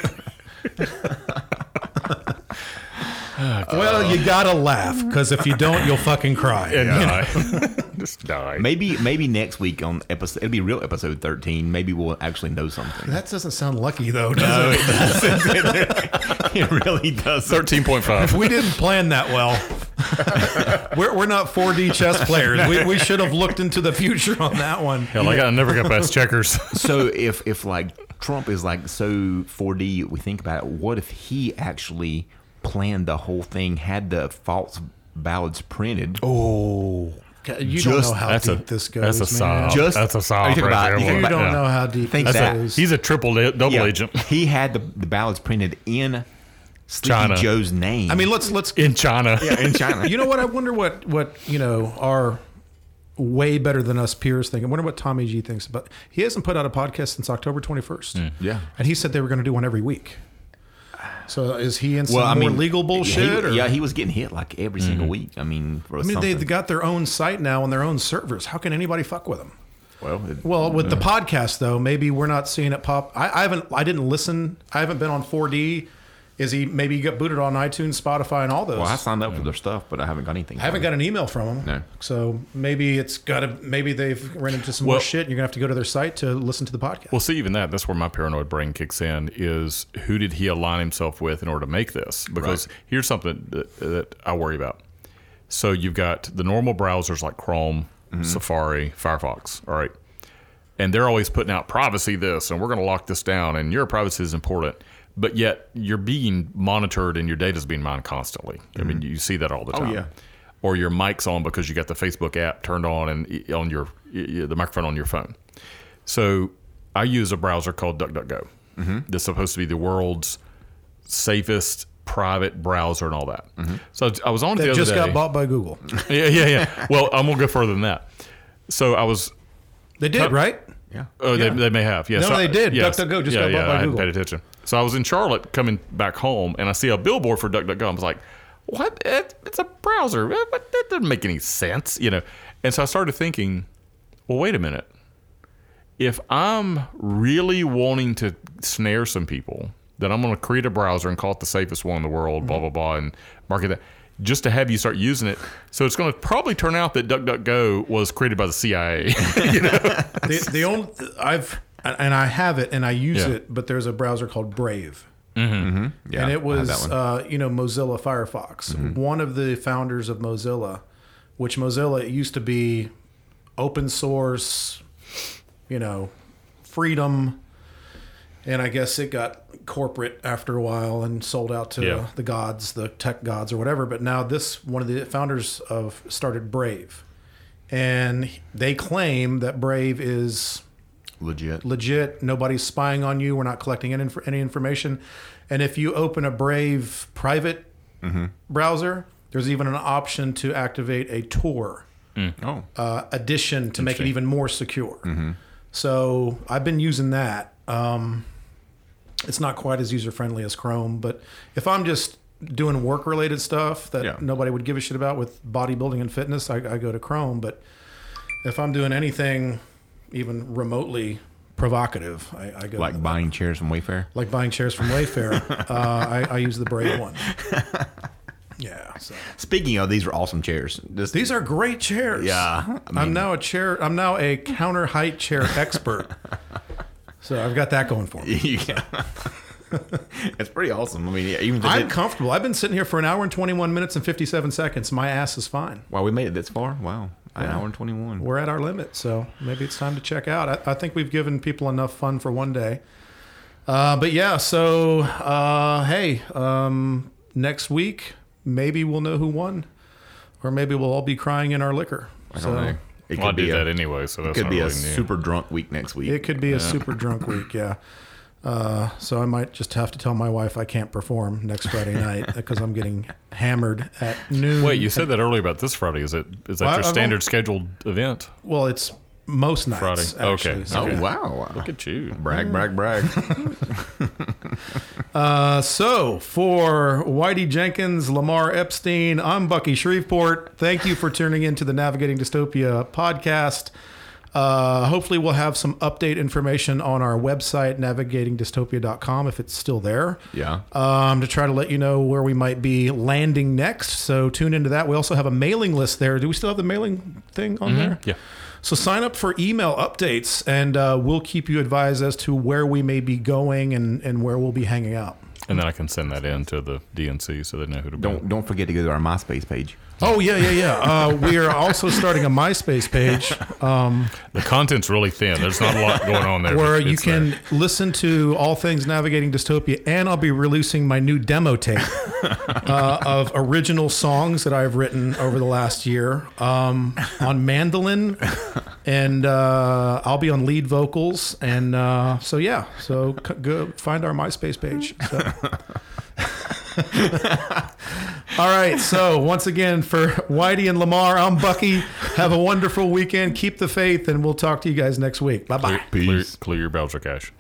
Well, you gotta laugh because if you don't, you'll fucking cry. and die. Just die. maybe maybe next week on episode it'll be real episode thirteen. Maybe we'll actually know something. That doesn't sound lucky though, does it? it really does. Thirteen point five. If We didn't plan that well. we're, we're not 4D chess players. We, we should have looked into the future on that one. Hell, I got I never got past checkers. so if if like Trump is like so 4D, we think about it. What if he actually planned the whole thing, had the false ballots printed? Oh, you don't Just- know how That's a deep this goes, that's a man. Just- that's a Are sob you talking right about- there. you You don't Yeah. know how deep Think this that. goes. He's a triple double Yeah, agent He had the, the ballots printed in Sleepy China. Joe's name. I mean, let's let's. in China. Yeah, in China. You know what? I wonder what what you know our way better than us peers think. I wonder what Tommy G thinks about. He hasn't put out a podcast since October 21st. Mm. Yeah. and he said they were going to do one every week. So is he in some Well, I more mean, legal bullshit? he- or? yeah, he was getting hit like every single mm-hmm. week. I mean, for I mean, something. they've got their own site now and their own servers. How can anybody fuck with them? well, it- Well, with the podcast though, maybe we're not seeing it pop. I, I haven't. I didn't listen. I haven't been on 4D Is he maybe he got booted on iTunes, Spotify, and all those? Well, I signed up for their stuff, but I haven't got anything. I haven't got an email from them. No. So maybe it's got to. Maybe they've run into some more shit. and You're gonna have to go to their site to listen to the podcast. Well, see, even that, that's where my paranoid brain kicks in is who did he align himself with in order to make this? Because here's something that, that I worry about. So you've got the normal browsers like Chrome, mm-hmm. Safari, Firefox, all right? And they're always putting out privacy this, and we're going to lock this down, and your privacy is important. But yet you're being monitored and your data's being mined constantly. I mean, you see that all the time. Oh, yeah. Or your mic's on because you got the Facebook app turned on and on your the microphone on your phone. So I use a browser called DuckDuckGo. Mm-hmm. That's supposed to be the world's safest private browser and all that. So I was on it the That other just day. got bought by Google. Yeah, yeah, yeah. Well, I'm gonna go further than that. So I was. They did, right? Yeah. Oh, Yeah. they, they may have. Yeah, No, so they I- did. yes. DuckDuckGo just yeah, got bought yeah, by I hadn't Google. paid attention. So I was in Charlotte coming back home, and I see a billboard for DuckDuckGo. I was like, "What? It, it's a browser. What- what- That doesn't make any sense, you know." And so I started thinking, "Well, wait a minute. If I'm really wanting to snare some people, then I'm going to create a browser and call it the safest one in the world, blah mm-hmm. blah blah, and market that." Just to have you start using it, so it's going to probably turn out that DuckDuckGo was created by the CIA. the, the only I've and I have it and I use Yeah. it, but there's a browser called Brave. Mm-hmm. Yeah, and it was uh, you know Mozilla Firefox. One of the founders of Mozilla, which Mozilla used to be open source, you know, freedom, and I guess it got corporate after a while and sold out to Yeah. the gods, the tech gods or whatever. But now this one of the founders of started Brave, and they claim that Brave is legit. legit. Nobody's spying on you. We're not collecting any, any information. And if you open a Brave private browser, there's even an option to activate a Tor oh, uh, addition to make it even more secure. So I've been using that. Um, it's not quite as user friendly as Chrome, but if I'm just doing work related stuff that Yeah. nobody would give a shit about with bodybuilding and fitness, I, I go to Chrome. But if I'm doing anything even remotely provocative, I, I go like buying chairs from Wayfair. like buying chairs from Wayfair. uh, I, I use the Brave one. Yeah. So. Speaking of, these are awesome chairs. This, These are great chairs. Yeah, I mean- am now a chair. I'm now a counter height chair expert. so I've got that going for me. yeah. it's pretty awesome. I mean, yeah, even I'm did- comfortable. I've been sitting here for an hour and 21 minutes and 57 seconds. My ass is fine. wow, we made it this far. Wow, an hour and twenty one. We're at our limit, so maybe it's time to check out. I, I think we've given people enough fun for one day. Uh, but yeah, so uh, hey, um, next week maybe we'll know who won, or maybe we'll all be crying in our liquor. I so don't know. It well, I could do be that a, anyway, so that's could not be a new. super drunk week next week. It could be a super drunk week, yeah. Uh, so I might just have to tell my wife I can't perform next Friday night because I'm getting hammered at noon. Wait, you said that earlier about this Friday. Is it is that Well, your I've standard scheduled event? Well, it's most nights. Friday. Actually, Okay. so- oh wow! Look at you. brag, brag, brag. Uh, so for Whitey Jenkins, Lamar Epstein, I'm Bucky Shreveport. Thank you for tuning in to the Navigating Dystopia podcast. Uh, hopefully, we'll have some update information on our website, navigatingdystopia.com, if it's still there. yeah. um, to try to let you know where we might be landing next. So tune into that. We also have a mailing list there. Do we still have the mailing thing on there? Yeah. So sign up for email updates, and uh, we'll keep you advised as to where we may be going and, and where we'll be hanging out. And then I can send that in to the DNC so they know who to Don't don't forget to go to our MySpace page. Oh yeah, yeah, yeah. Uh, we are also starting a MySpace page The content's really thin. There's not a lot going on there. where you can there. listen to all things navigating dystopia, and I'll be releasing my new demo tape uh, of original songs that I've written over the last year um, on mandolin, and uh, I'll be on lead vocals, and uh, so yeah, so c- go find our MySpace page. So. All right. So once again, for Whitey and Lamar, I'm Bucky. Have a wonderful weekend. Keep the faith, and we'll talk to you guys next week. Bye bye. clear, clear, clear your browser cache.